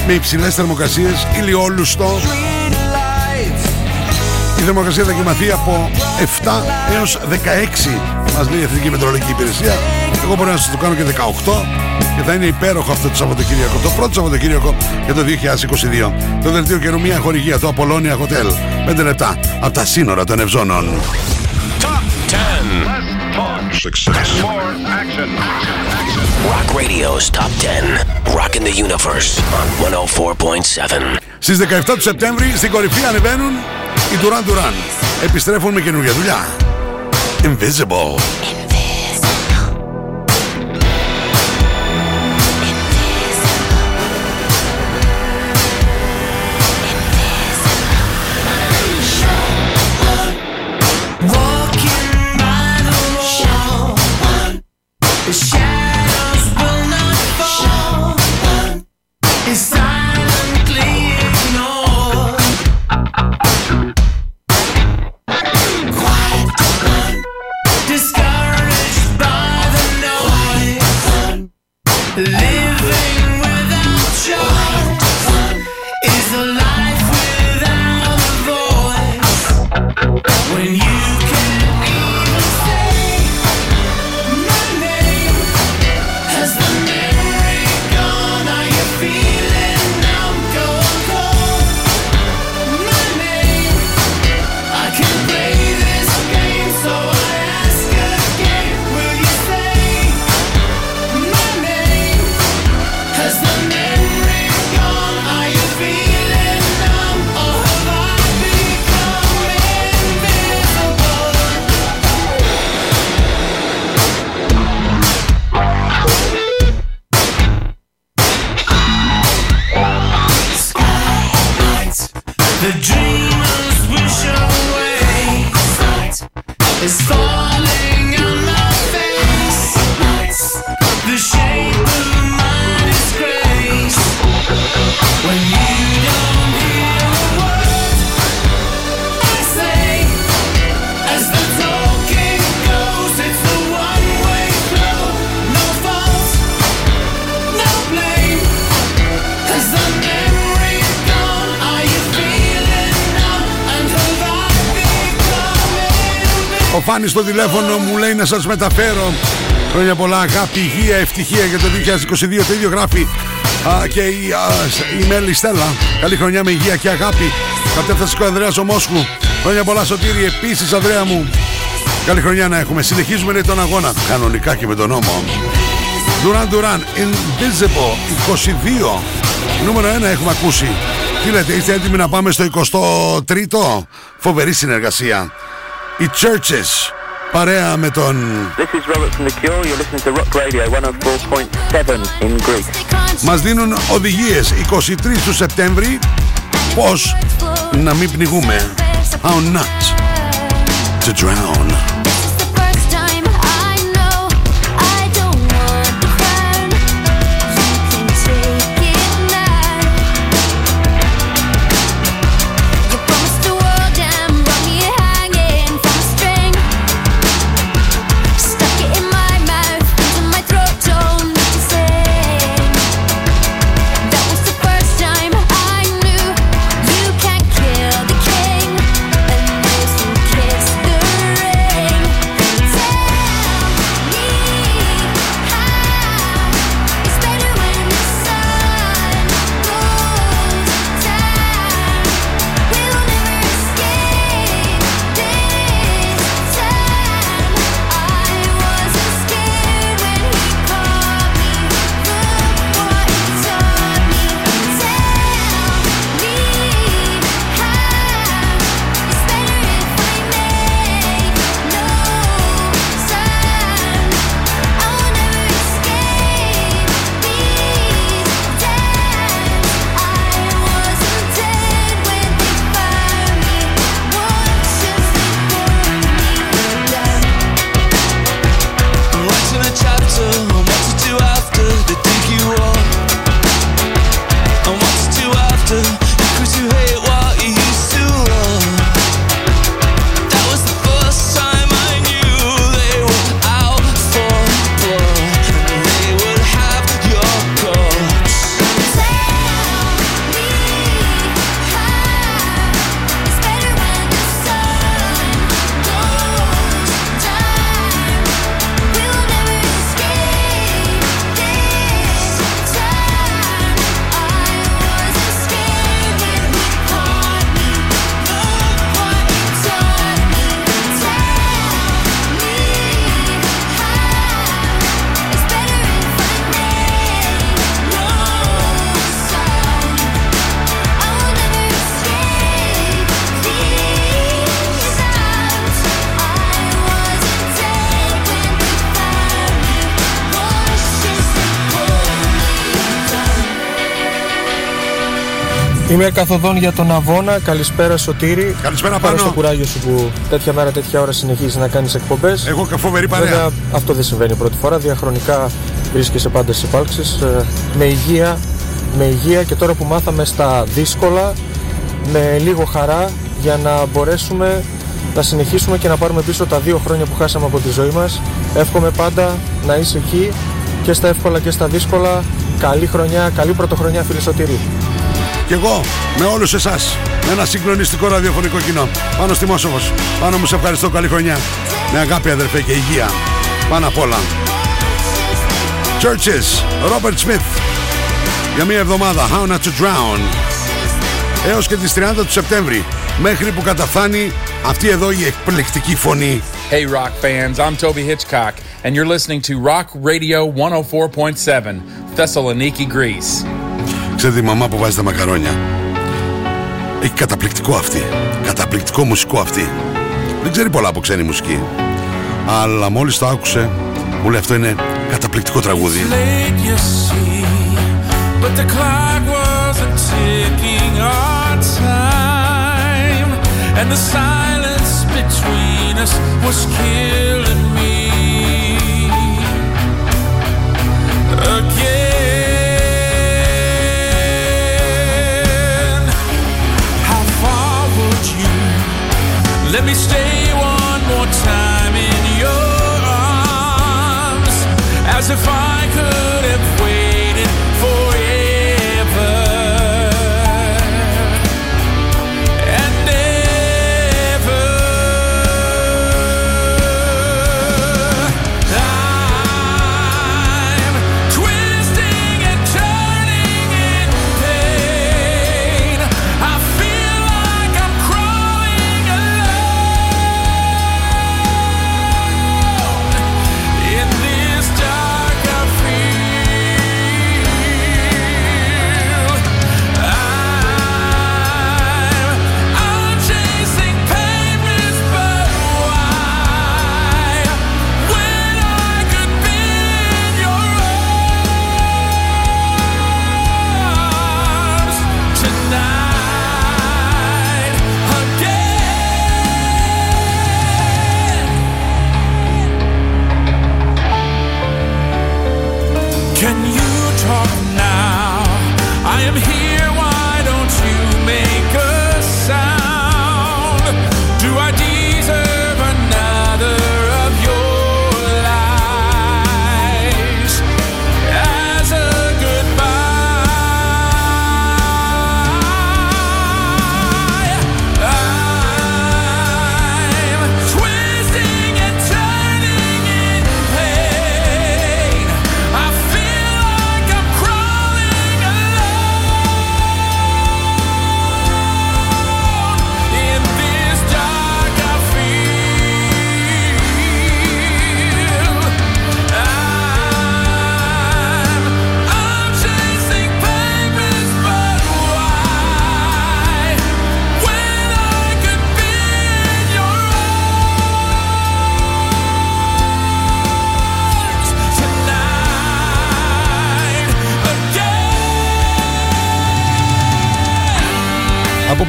με υψηλές θερμοκρασίες, ηλιόλουστο. Η θερμοκρασία θα κοιμαθεί από 7 έως 16 μας λέει η Εθνική Μετρολογική Υπηρεσία. Εγώ μπορώ να σας το κάνω και 18 και θα είναι υπέροχο αυτό το Σαββατοκύριακο. Το πρώτο Σαββατοκύριακο για το 2022. Το δελτίο καιρού μια χορηγία, το Απολώνια Hotel. 5 λεπτά από τα σύνορα των Ευζώνων. Success. More action. Rock Radio's Top 10. Rocking the Universe on 104.7. Στις 17 του Σεπτέμβρη στην κορυφή ανεβαίνουν οι Duran Duran. Επιστρέφουν με καινούργια δουλειά. Invisible. Στο τηλέφωνο μου λέει να σας μεταφέρω. Χρόνια πολλά αγάπη, υγεία, ευτυχία για το 2022 Το ίδιο γράφει α, και η, α, η Μέλη Στέλλα. Καλή χρονιά με υγεία και αγάπη. Κατέφτασε και ο Ανδρέας ο Μόσχου Χρόνια πολλά Σωτήρη επίσης Ανδρέα μου. Καλή χρονιά να έχουμε. Συνεχίζουμε λέει, τον αγώνα. Κανονικά και με τον νόμο. Duran Duran Invisible 22 Νούμερο 1 έχουμε ακούσει. Τι λέτε είστε έτοιμοι να πάμε στο 23ο Φοβερή συνεργασία. Οι Churches Παρέα με τον This is Robert from The Cure. You're listening to Rock Radio 104.7 in Greek. Μας δίνουν οδηγίες 23 του Σεπτέμβρη Πώς να μην πνιγούμε How not to drown Είμαι καθοδόν για τον Αβώνα. Καλησπέρα Σωτήρη. Καλησπέρα Πάρω Πάνο. στο κουράγιο σου που τέτοια μέρα, τέτοια ώρα συνεχίζεις να κάνεις εκπομπές. Εγώ φοβερή παρέα. Βέβαια, αυτό δεν συμβαίνει πρώτη φορά. Διαχρονικά βρίσκεσαι πάντα στις επάλξεις. με υγεία, με υγεία και τώρα που μάθαμε στα δύσκολα, με λίγο χαρά για να μπορέσουμε να συνεχίσουμε και να πάρουμε πίσω τα δύο χρόνια που χάσαμε από τη ζωή μας. Εύχομαι πάντα να είσαι εκεί και στα εύκολα και στα δύσκολα. Καλή χρονιά, καλή πρωτοχρονιά φίλε Σωτήρη. Και εγώ με όλους εσάς με ένα συγκλονιστικό ραδιοφωνικό κοινό. Πάνω στη Μόσοβος. Πάνω μου σε ευχαριστώ καλή χρονιά. Με αγάπη αδερφέ και υγεία. Πάνω απ' όλα. Churches Robert Smith. Για μία εβδομάδα How Not To Drown. Έως και τις 30 του Σεπτέμβρη Μέχρι που καταφθάνει αυτή εδώ η εκπληκτική φωνή. Hey, rock fans, I'm Toby Hitchcock, and you're listening to Rock Radio 104.7, Thessaloniki, Greece. Ξέρετε η μαμά που βάζει τα μακαρόνια. Έχει καταπληκτικό αυτή. Καταπληκτικό μουσικό αυτή. Δεν ξέρει πολλά από ξένη μουσική. Αλλά μόλις το άκουσε Μου λέει αυτό είναι καταπληκτικό τραγούδι late, you see, but the clock wasn't ticking our time. and the silence between us was killing let me stay one more time in your arms? As if I could have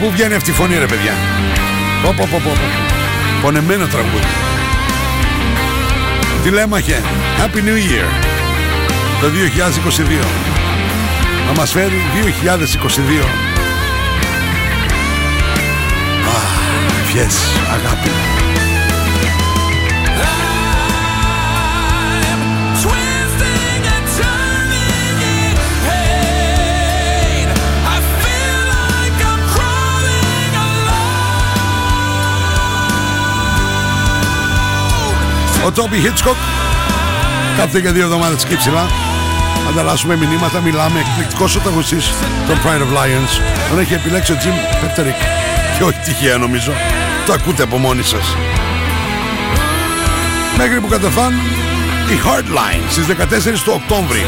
πού βγαίνει αυτή η φωνή ρε παιδιά; Πω, πω, πω, πω, πω. Πονεμένο τραγούδι. Τηλέμαχε Happy New Year. Το 2022 Να μας φέρει 2022 Αχ, Ευχές, αγάπη Ο Τόμπι Χίτσκοκ Κάθε για δύο εβδομάδες και ψηλά. Ανταλλάσσουμε μηνύματα, μιλάμε. Εκπληκτικός ο τραγουδιστής των Pride of Lions. Τον έχει επιλέξει ο Jim Πεπτερικ Και όχι τυχαία νομίζω. Το ακούτε από μόνοι σας. Μέχρι που καταφάν η Hardline στις 14 του Οκτώβρη.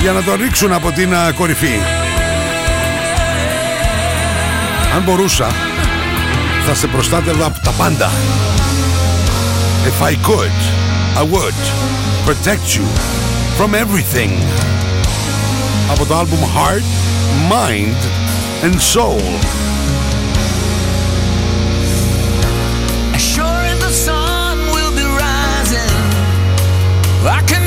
Για να το ρίξουν από την α, κορυφή. Αν μπορούσα θα σε προστάτευα από τα πάντα. If I could, I would protect you from everything. Από το άλμπουμ Heart, Mind and Soul. Sure as the sun will be rising, I can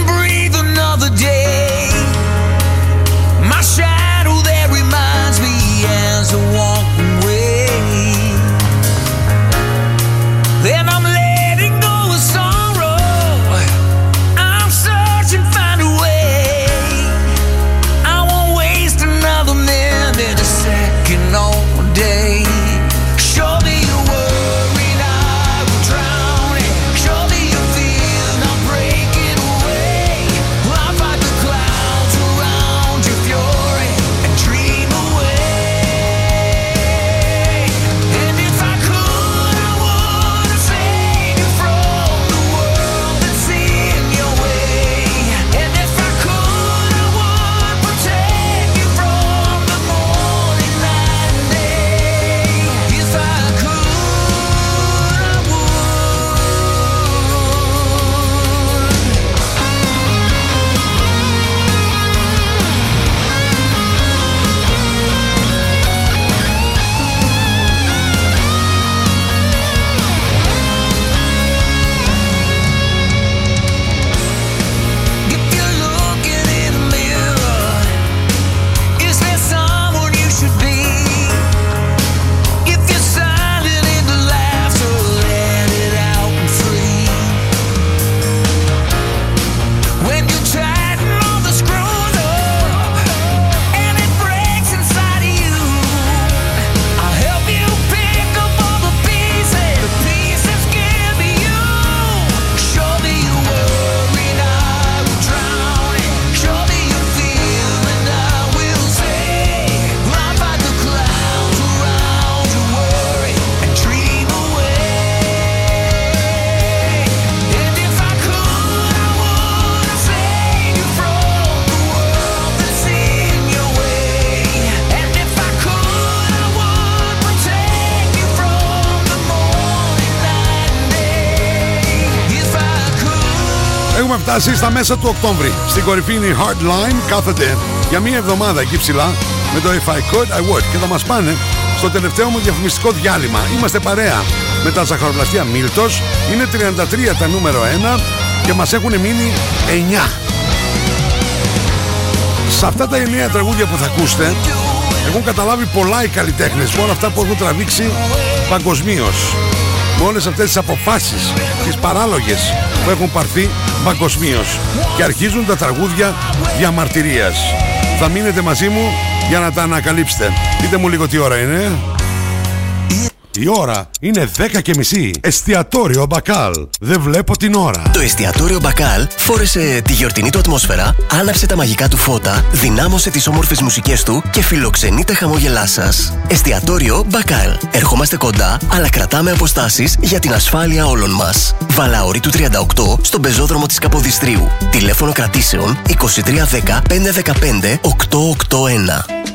φτάσει στα μέσα του Οκτώβρη. Στην κορυφή είναι η Hardline. Κάθεται για μία εβδομάδα εκεί ψηλά με το If I Could, I Would. Και θα μας πάνε στο τελευταίο μου διαφημιστικό διάλειμμα. Είμαστε παρέα με τα ζαχαροπλαστεία Μίλτος. Είναι 33 τα νούμερο 1 και μας έχουν μείνει 9. Σε αυτά τα 9 τραγούδια που θα ακούσετε έχουν καταλάβει πολλά οι καλλιτέχνες με όλα αυτά που έχουν τραβήξει παγκοσμίως. Με όλες αυτές τις αποφάσεις, τις παράλογες που έχουν πάρθει παγκοσμίως και αρχίζουν τα τραγούδια διαμαρτυρίας. Θα μείνετε μαζί μου για να τα ανακαλύψετε. Πείτε μου λίγο τι ώρα είναι. Η ώρα είναι 10 και μισή. Εστιατόριο Μπακάλ. Δεν βλέπω την ώρα. Το εστιατόριο Μπακάλ φόρεσε τη γιορτινή του ατμόσφαιρα, άναψε τα μαγικά του φώτα, δυνάμωσε τις όμορφες μουσικές του και φιλοξενεί τα χαμόγελά σας. Εστιατόριο Μπακάλ. Ερχόμαστε κοντά, αλλά κρατάμε αποστάσεις για την ασφάλεια όλων μας. Βαλαωρή του 38 στον πεζόδρομο της Καποδιστρίου. Τηλέφωνο κρατήσεων 2310 515 881.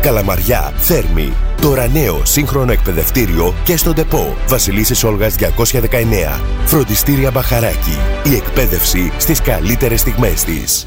Καλαμαριά, Θέρμη. Τώρα νέο σύγχρονο εκπαιδευτήριο και στον ΤΕΠΟ. Βασιλίσσης Όλγας 219. Φροντιστήρια Μπαχαράκι. Η εκπαίδευση στις καλύτερες στιγμές της.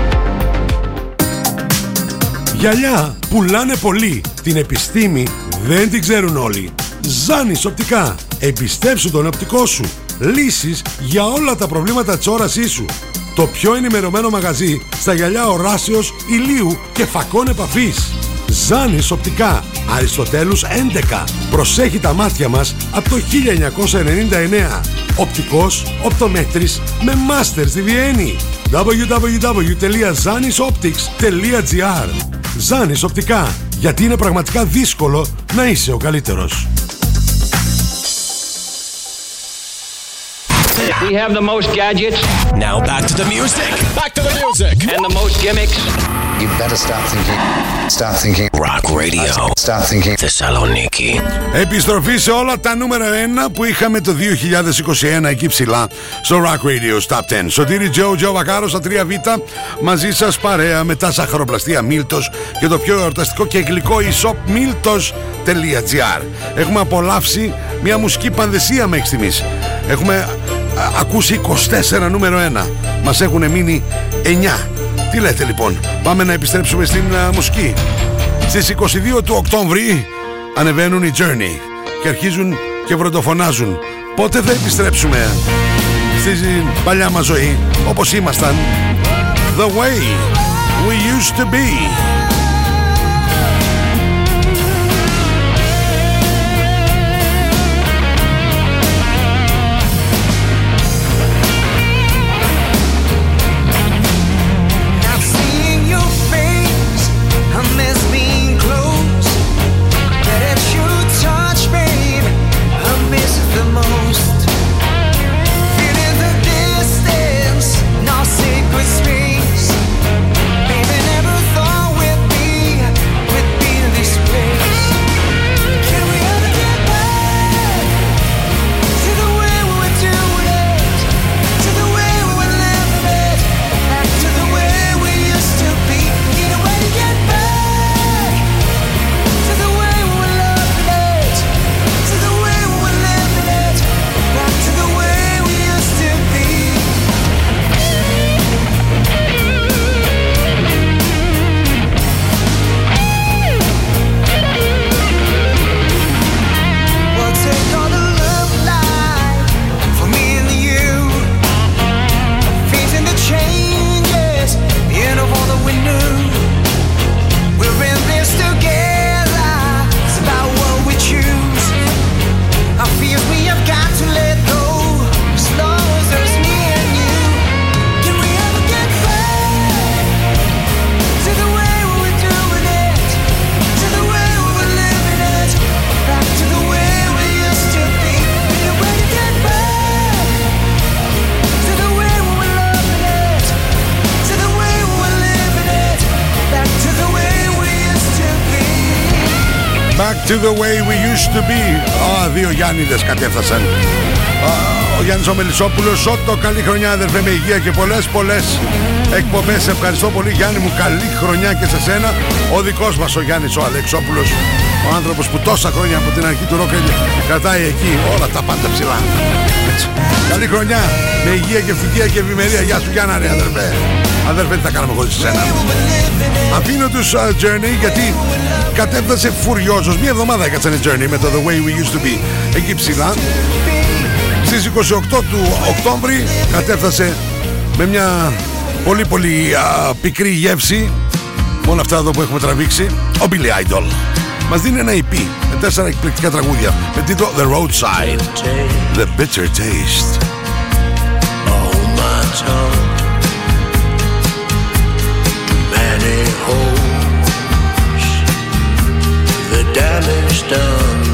Γυαλιά πουλάνε πολύ. Την επιστήμη δεν την ξέρουν όλοι. Ζάνης οπτικά. Εμπιστέψου τον οπτικό σου. Λύσεις για όλα τα προβλήματα της όρασής σου. Το πιο ενημερωμένο μαγαζί στα γυαλιά οράσεως, ηλίου και φακών επαφής. Ζάνης οπτικά. Αριστοτέλους 11. Προσέχει τα μάτια μας από το 1999. Οπτικός, οπτομέτρης με μάστερς στη Βιέννη. www.zanisoptics.gr Ζάνης οπτικά. Γιατί είναι πραγματικά δύσκολο να είσαι ο καλύτερος. We have the most gadgets. Now back to the music. Back to the music. And the most gimmicks. You better start thinking. Start thinking. Rock Radio. Start thinking. Θεσσαλονίκη. Επιστροφή σε όλα τα νούμερα 1 που είχαμε το 2021 εκεί ψηλά στο Rock Radio Top 10. Σωτήρι Τζο, Τζο Βακάρο στα 3Β μαζί σας παρέα με τα σαχαροπλαστεία Μίλτος και το πιο εορταστικό και γλυκό e-shop miltos.gr Έχουμε απολαύσει μια μουσική πανδεσία μέχρι στιγμής. Έχουμε α, ακούσει 24 νούμερο 1. Μας έχουν μείνει 9. Τι λέτε λοιπόν, πάμε να επιστρέψουμε στην α, μουσική. Στις 22 του Οκτώβρη ανεβαίνουν οι Journey και αρχίζουν και βροντοφωνάζουν. Πότε θα επιστρέψουμε στην παλιά μας ζωή όπως ήμασταν; The way we used to be. To be. Α, δύο Γιάννηδες κατέφτασαν. Α, ο Γιάννης ο Μελισσόπουλος, Σότο, καλή χρονιά αδερφέ με υγεία και πολλές πολλές εκπομπές. Σε Ευχαριστώ πολύ Γιάννη μου, καλή χρονιά και σε σένα. Ο δικός μας ο Γιάννης ο Αλεξόπουλος, ο άνθρωπος που τόσα χρόνια από την αρχή του ροκ κρατάει εκεί όλα τα πάντα ψηλά. Έτσι. Καλή χρονιά, με υγεία και ευτυχία και ευημερία. Γεια σου Γιάννα ρε αδερφέ. Αδερφέ τι θα κάνουμε χωρίς εσένα. Αφήνω τους uh, Journey γιατί κατέφτασε φουριόζος. Μία εβδομάδα έκατσανε Journey με το The Way We Used To Be εκεί ψηλά. Στις 28 του Οκτώβρη κατέφτασε με μια πολύ πολύ α, πικρή γεύση με όλα αυτά εδώ που έχουμε τραβήξει ο Billy Idol. Μας δίνει ένα EP με τέσσερα εκπληκτικά τραγούδια με τίτλο The Roadside The Bitter Taste on my tongue. Many holes, the damage done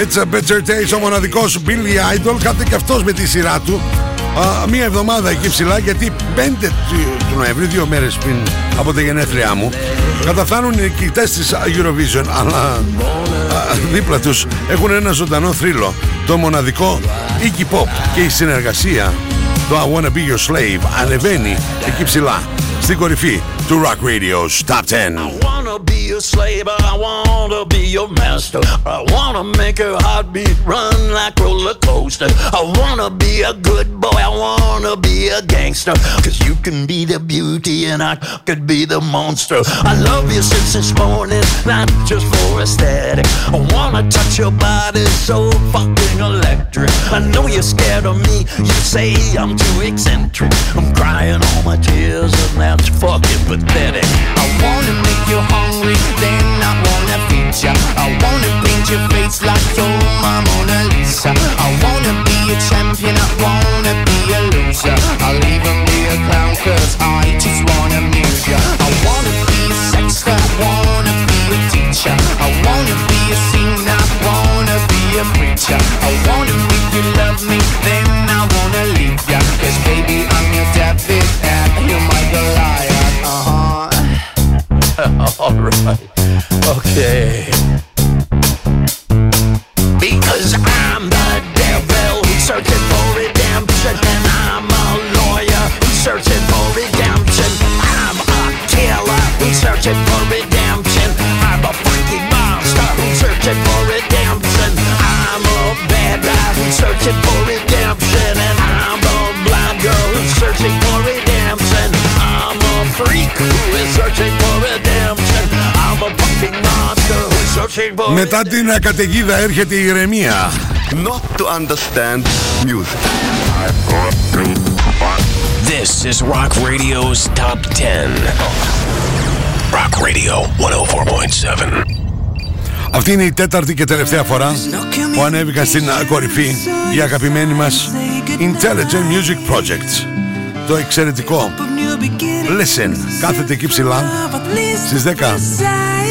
It's a Bitter Taste ο μοναδικός Billy Idol. Κάθε και αυτός με τη σειρά του. Α, μία εβδομάδα εκεί ψηλά γιατί 5 του, του Νοεμβρίου, δύο μέρες πριν από τα γενέθλιά μου καταφθάνουν οι νικητές της Eurovision αλλά α, δίπλα τους έχουν ένα ζωντανό θρύλο το μοναδικό Iggy Pop. Και η συνεργασία το I Wanna Be Your Slave ανεβαίνει εκεί ψηλά στην κορυφή του Rock Radio's Top 10 wanna a slave, I wanna be your master. I wanna make your heartbeat run like roller coaster. I wanna be a good boy, I wanna be a gangster. Cause you can be the beauty and I could be the monster. I love you since this morning, not just for aesthetic. I wanna touch your body so fucking electric. I know you're scared of me, you say I'm too eccentric. I'm crying all my tears and that's fucking pathetic. I wanna make you hungry, then I wanna ya. I wanna paint your face like you're my Mona Lisa. I wanna be a champion, I wanna be a loser. I'll even be a clown cause I just wanna amuse ya. I wanna be a sexter, I wanna be a teacher. I wanna be a singer, I wanna be a preacher. I wanna make you love me, then I wanna leave ya. Cause baby, I'm your David and you're my Goliath. All right. Okay. Μετά την ε, καταιγίδα έρχεται η ηρεμία. Not to understand music. This is Rock Radio's Top 10. Rock Radio 104.7. Αυτή είναι η τέταρτη και τελευταία φορά που ανέβηκαν στην α, κορυφή η αγαπημένη μας Intelligent Music Project. Το εξαιρετικό Listen κάθεται εκεί ψηλά στις 10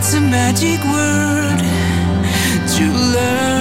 It's a magic word to learn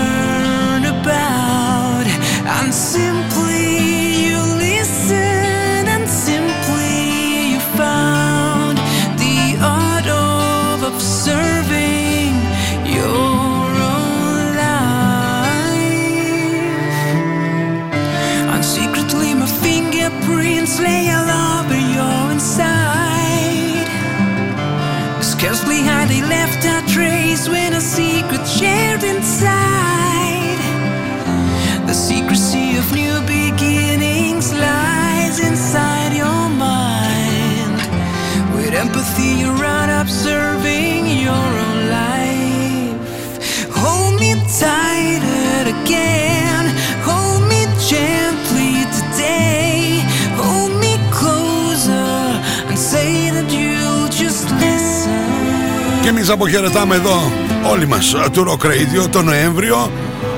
εμείς αποχαιρετάμε εδώ όλοι μας του Rock Radio το Νοέμβριο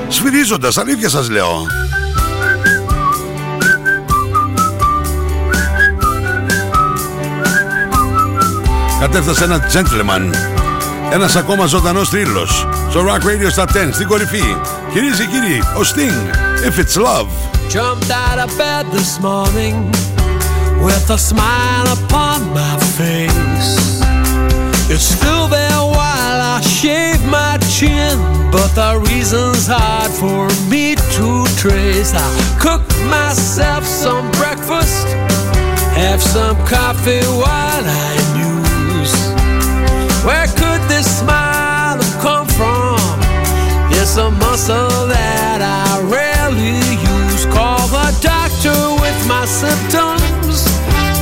σφυρίζοντας, αλήθεια σας λέω. Κατέφτασε ένα gentleman, ένας ακόμα ζωντανός θρύλος στο Rock Radio στα 10 στην κορυφή. Κυρίες και κύριοι, ο Sting, If It's Love. Jumped out of bed this morning with a smile upon my face. It's still there while I shave my chin, but the reason's hard for me to trace. I cook myself some breakfast, have some coffee while I muse. Where could this smile have come from? It's a muscle that I rarely use. Call the doctor with my symptoms.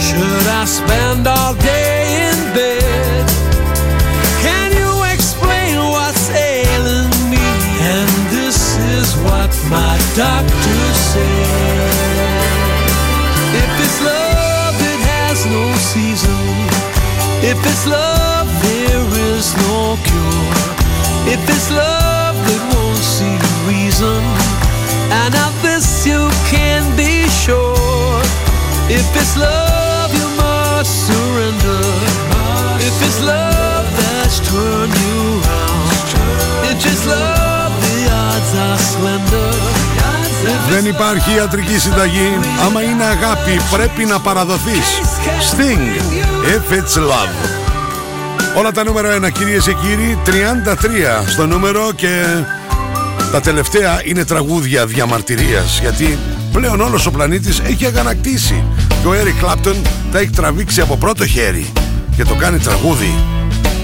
Should I spend all day in bed? Doctor said. If it's love, it has no season. If it's love, there is no cure. If it's love that won't see reason, and of this you can be sure. If it's love, you must surrender. If it's love that's turned you round, if it's love, the odds are slender. Δεν υπάρχει ιατρική συνταγή. Άμα είναι αγάπη, πρέπει να παραδοθείς. Sting, If It's Love. Όλα τα νούμερα 1, κυρίες και κύριοι, 33 στο νούμερο και τα τελευταία είναι τραγούδια διαμαρτυρίας γιατί πλέον όλος ο πλανήτης έχει αγανακτήσει και ο Eric Clapton τα έχει τραβήξει από πρώτο χέρι και το κάνει τραγούδι.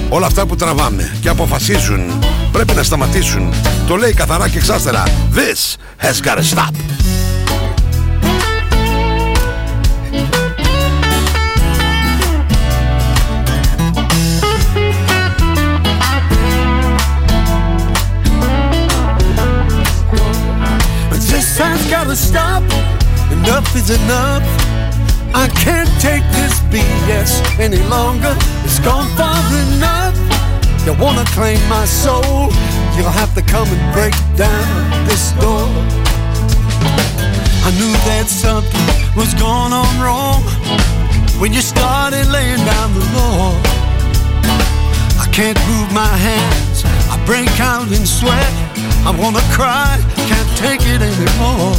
Όλα αυτά που τραβάμε και αποφασίζουν πρέπει να σταματήσουν. Το λέει καθαρά και εξάστερα. This has gotta stop. This has gotta stop. Enough is enough. I can't take this BS any longer. It's gone far enough. You wanna claim my soul? You'll have to come and break down this door. I knew that something was going on wrong when you started laying down the law. I can't move my hands. I break out in sweat. I wanna cry. Can't take it anymore.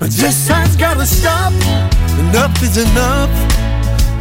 This has gotta stop. Enough is enough.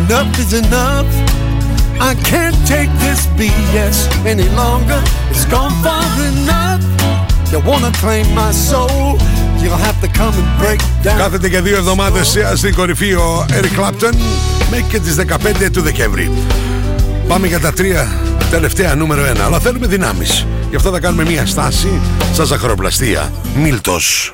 enough is enough. I can't take this BS any longer. It's gone far enough. You wanna claim my soul? You'll have to come and break down. Κάθεται και δύο εβδομάδες στην κορυφή ο Eric Clapton μέχρι και τις 15 του Δεκέμβρη. Πάμε για τα τρία τελευταία νούμερο ένα, αλλά θέλουμε δυνάμεις. Γι' αυτό θα κάνουμε μια στάση στα ζαχαροπλαστεία. Μίλτος.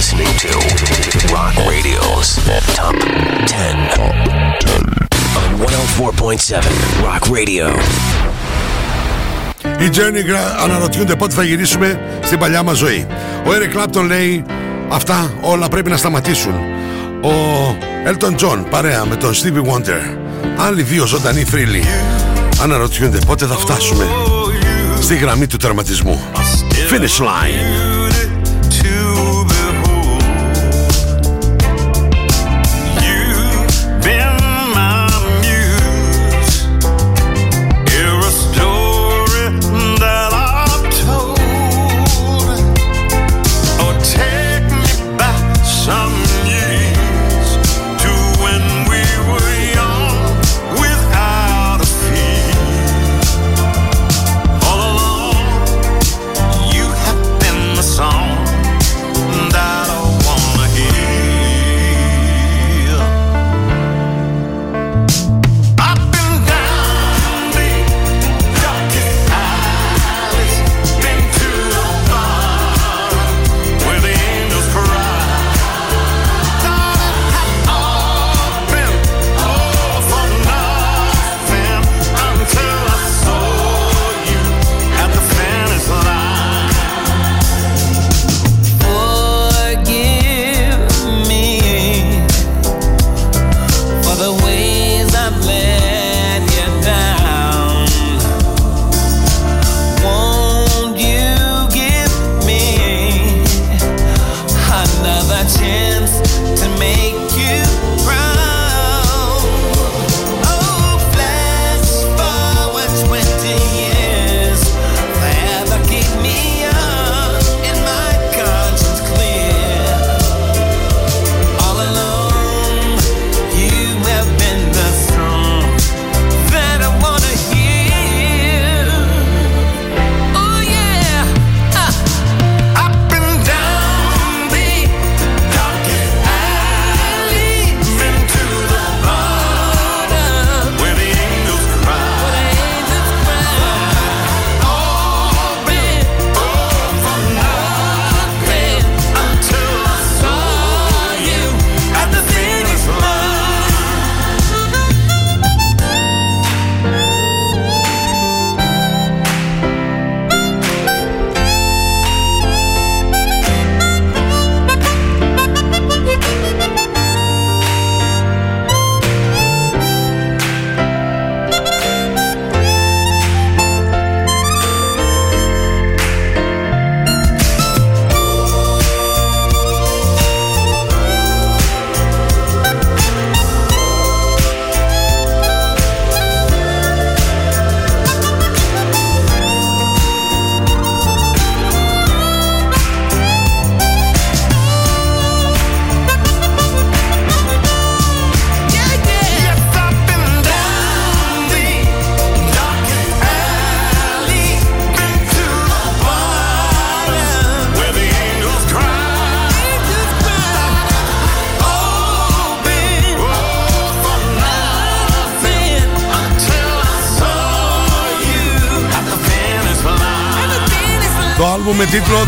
listening to Rock Radio's Top 10 on 104.7 Rock Radio. Οι Journey Gra- αναρωτιούνται πότε θα γυρίσουμε στην παλιά μας ζωή. Ο Eric Clapton λέει αυτά όλα πρέπει να σταματήσουν. Ο Elton John παρέα με τον Stevie Wonder. Άλλοι δύο ζωντανοί θρύλοι. Αναρωτιούνται πότε θα φτάσουμε στη γραμμή του τερματισμού. Finish line.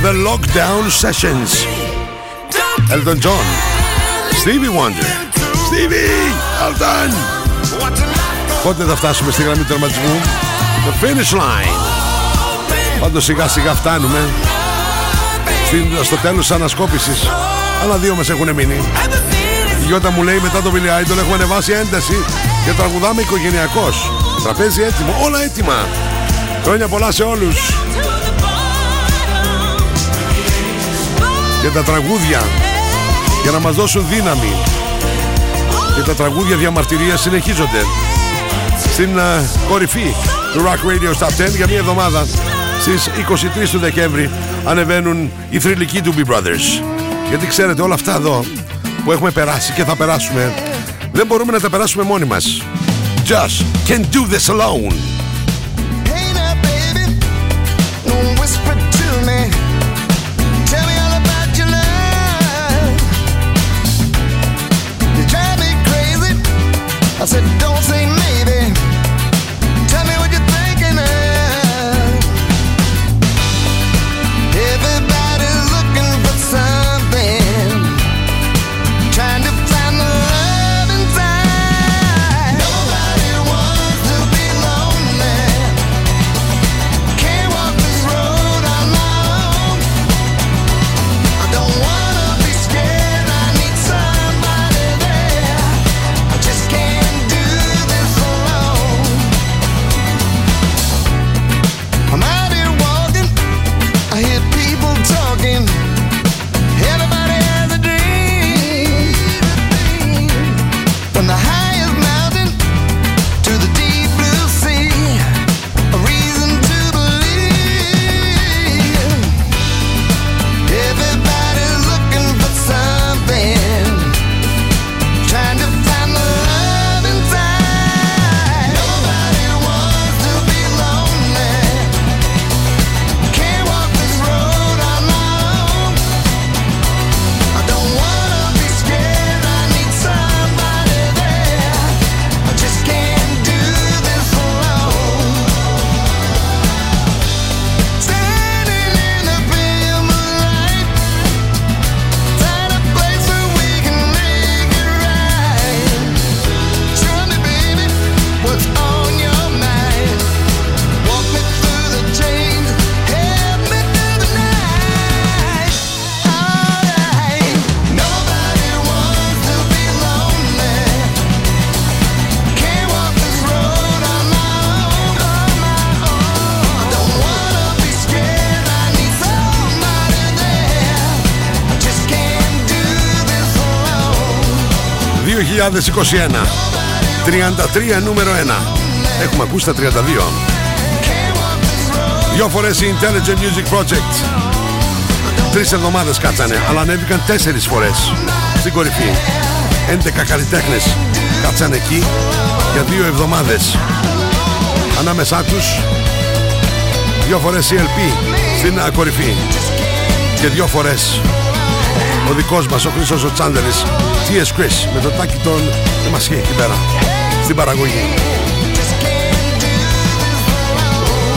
The Lockdown Sessions. Elton John. Stevie Wonder. Stevie! Elton! Πότε θα φτάσουμε στη γραμμή του τερματισμού; The finish line. Πάντως σιγά σιγά φτάνουμε στην, στο τέλος της ανασκόπησης. Άλλα δύο μας έχουν μείνει. Η Γιώτα μου λέει μετά το Billy Idol έχουμε ανεβάσει ένταση και τραγουδάμε οικογενειακός. Τραπέζι έτοιμο, όλα έτοιμα. Χρόνια πολλά σε όλους. Και τα τραγούδια για να μας δώσουν δύναμη. Και τα τραγούδια διαμαρτυρίας συνεχίζονται στην α, κορυφή του Rock Radio Top 10 για μία εβδομάδα στις 23 του Δεκέμβρη ανεβαίνουν οι θρηλυκοί του Bee Brothers. Γιατί ξέρετε όλα αυτά εδώ που έχουμε περάσει και θα περάσουμε δεν μπορούμε να τα περάσουμε μόνοι μας. Just can't do this alone. 2021 33 νούμερο 1 Έχουμε ακούσει τα 32 Δυο φορές η Intelligent Music Project. Τρεις εβδομάδες κάτσανε Αλλά ανέβηκαν τέσσερις φορές Στην κορυφή. 11 καλλιτέχνες κάτσανε εκεί Για δύο εβδομάδες. Ανάμεσά τους Δυο φορές η LP Στην α, κορυφή. Και δυο φορές ο δικός μας, ο Χρήστος ο Τσάντερης T.S. Chris με το τάκι των Εμασχή εκεί πέρα Στην παραγωγή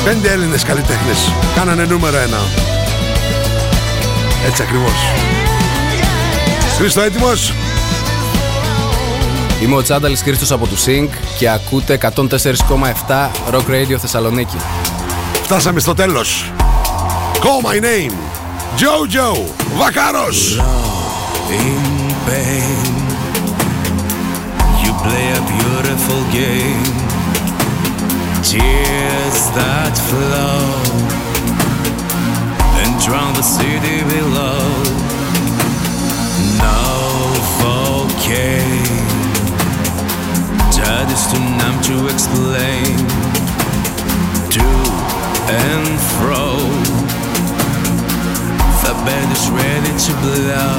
Πέντε Έλληνες καλλιτέχνες Κάνανε νούμερο ένα Έτσι ακριβώς Χρήστο έτοιμος; Είμαι ο Τσάνταλης Χρήστος από του Sync και ακούτε 104,7 Rock Radio Θεσσαλονίκη. Φτάσαμε στο τέλος Call my name Jojo Βακάρος in pain. You play a beautiful game. Tears that flow and drown the city below. No volcano that is too numb to explain. To and fro, the band is ready to blow.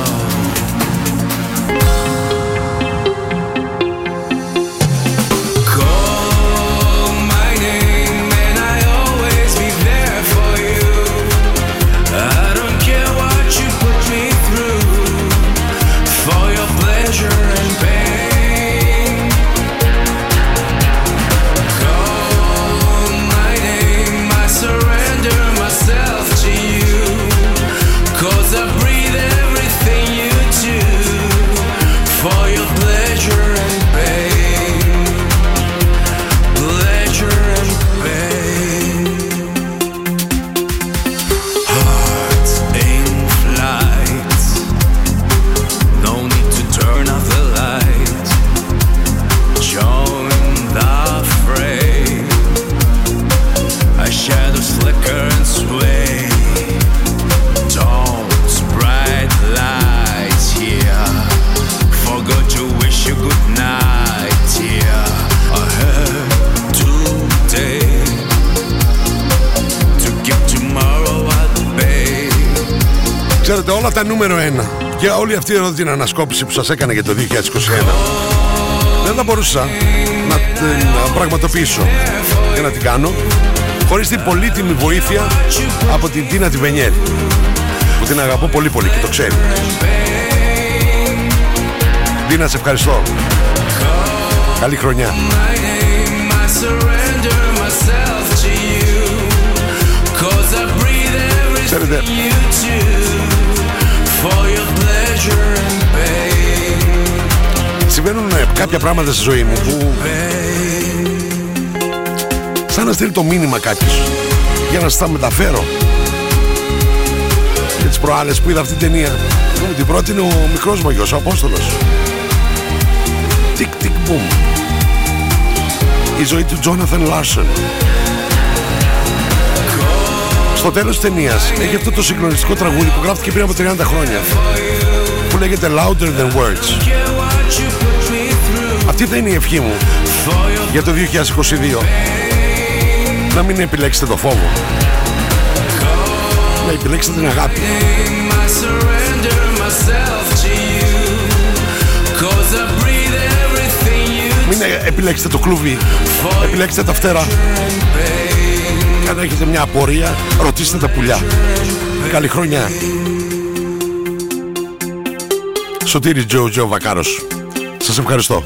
Ακούσατε όλα τα νούμερο 1 και όλη αυτή εδώ την ανασκόπηση που σας έκανα για το 2021 δεν θα μπορούσα να την α, πραγματοποιήσω. Και να την κάνω. Χωρίς την πολύτιμη βοήθεια από την Τίνα Τιβενιέρη που την αγαπώ πολύ πολύ και το ξέρει. Τίνα σε ευχαριστώ. Καλή χρονιά. I συμβαίνουν ε, κάποια πράγματα στη ζωή μου που σαν να στείλει το μήνυμα κάποιος για να σας τα μεταφέρω. Και τις προάλλες που είδα αυτή την ταινία μου την πρώτη είναι ο μικρός μου γιος, ο Απόστολος. Tick tick boom. Η ζωή του Τζόναθαν Λάρσον στο τέλος της ταινίας. Έχει αυτό το συγκλονιστικό τραγούδι που γράφτηκε πριν από 30 χρόνια που λέγεται Louder Than Words. Αυτή θα είναι η ευχή μου για το 2022 να μην επιλέξετε το φόβο. Να επιλέξετε την αγάπη. I surrender myself to you. Cause I breathe everything you μην ε- επιλέξετε το κλουβί. Επιλέξτε τα φτερά και αν έχετε μια απορία ρωτήστε τα πουλιά. Καλή χρονιά. Σωτήρι Τζο Τζο Βακάρος. Σας ευχαριστώ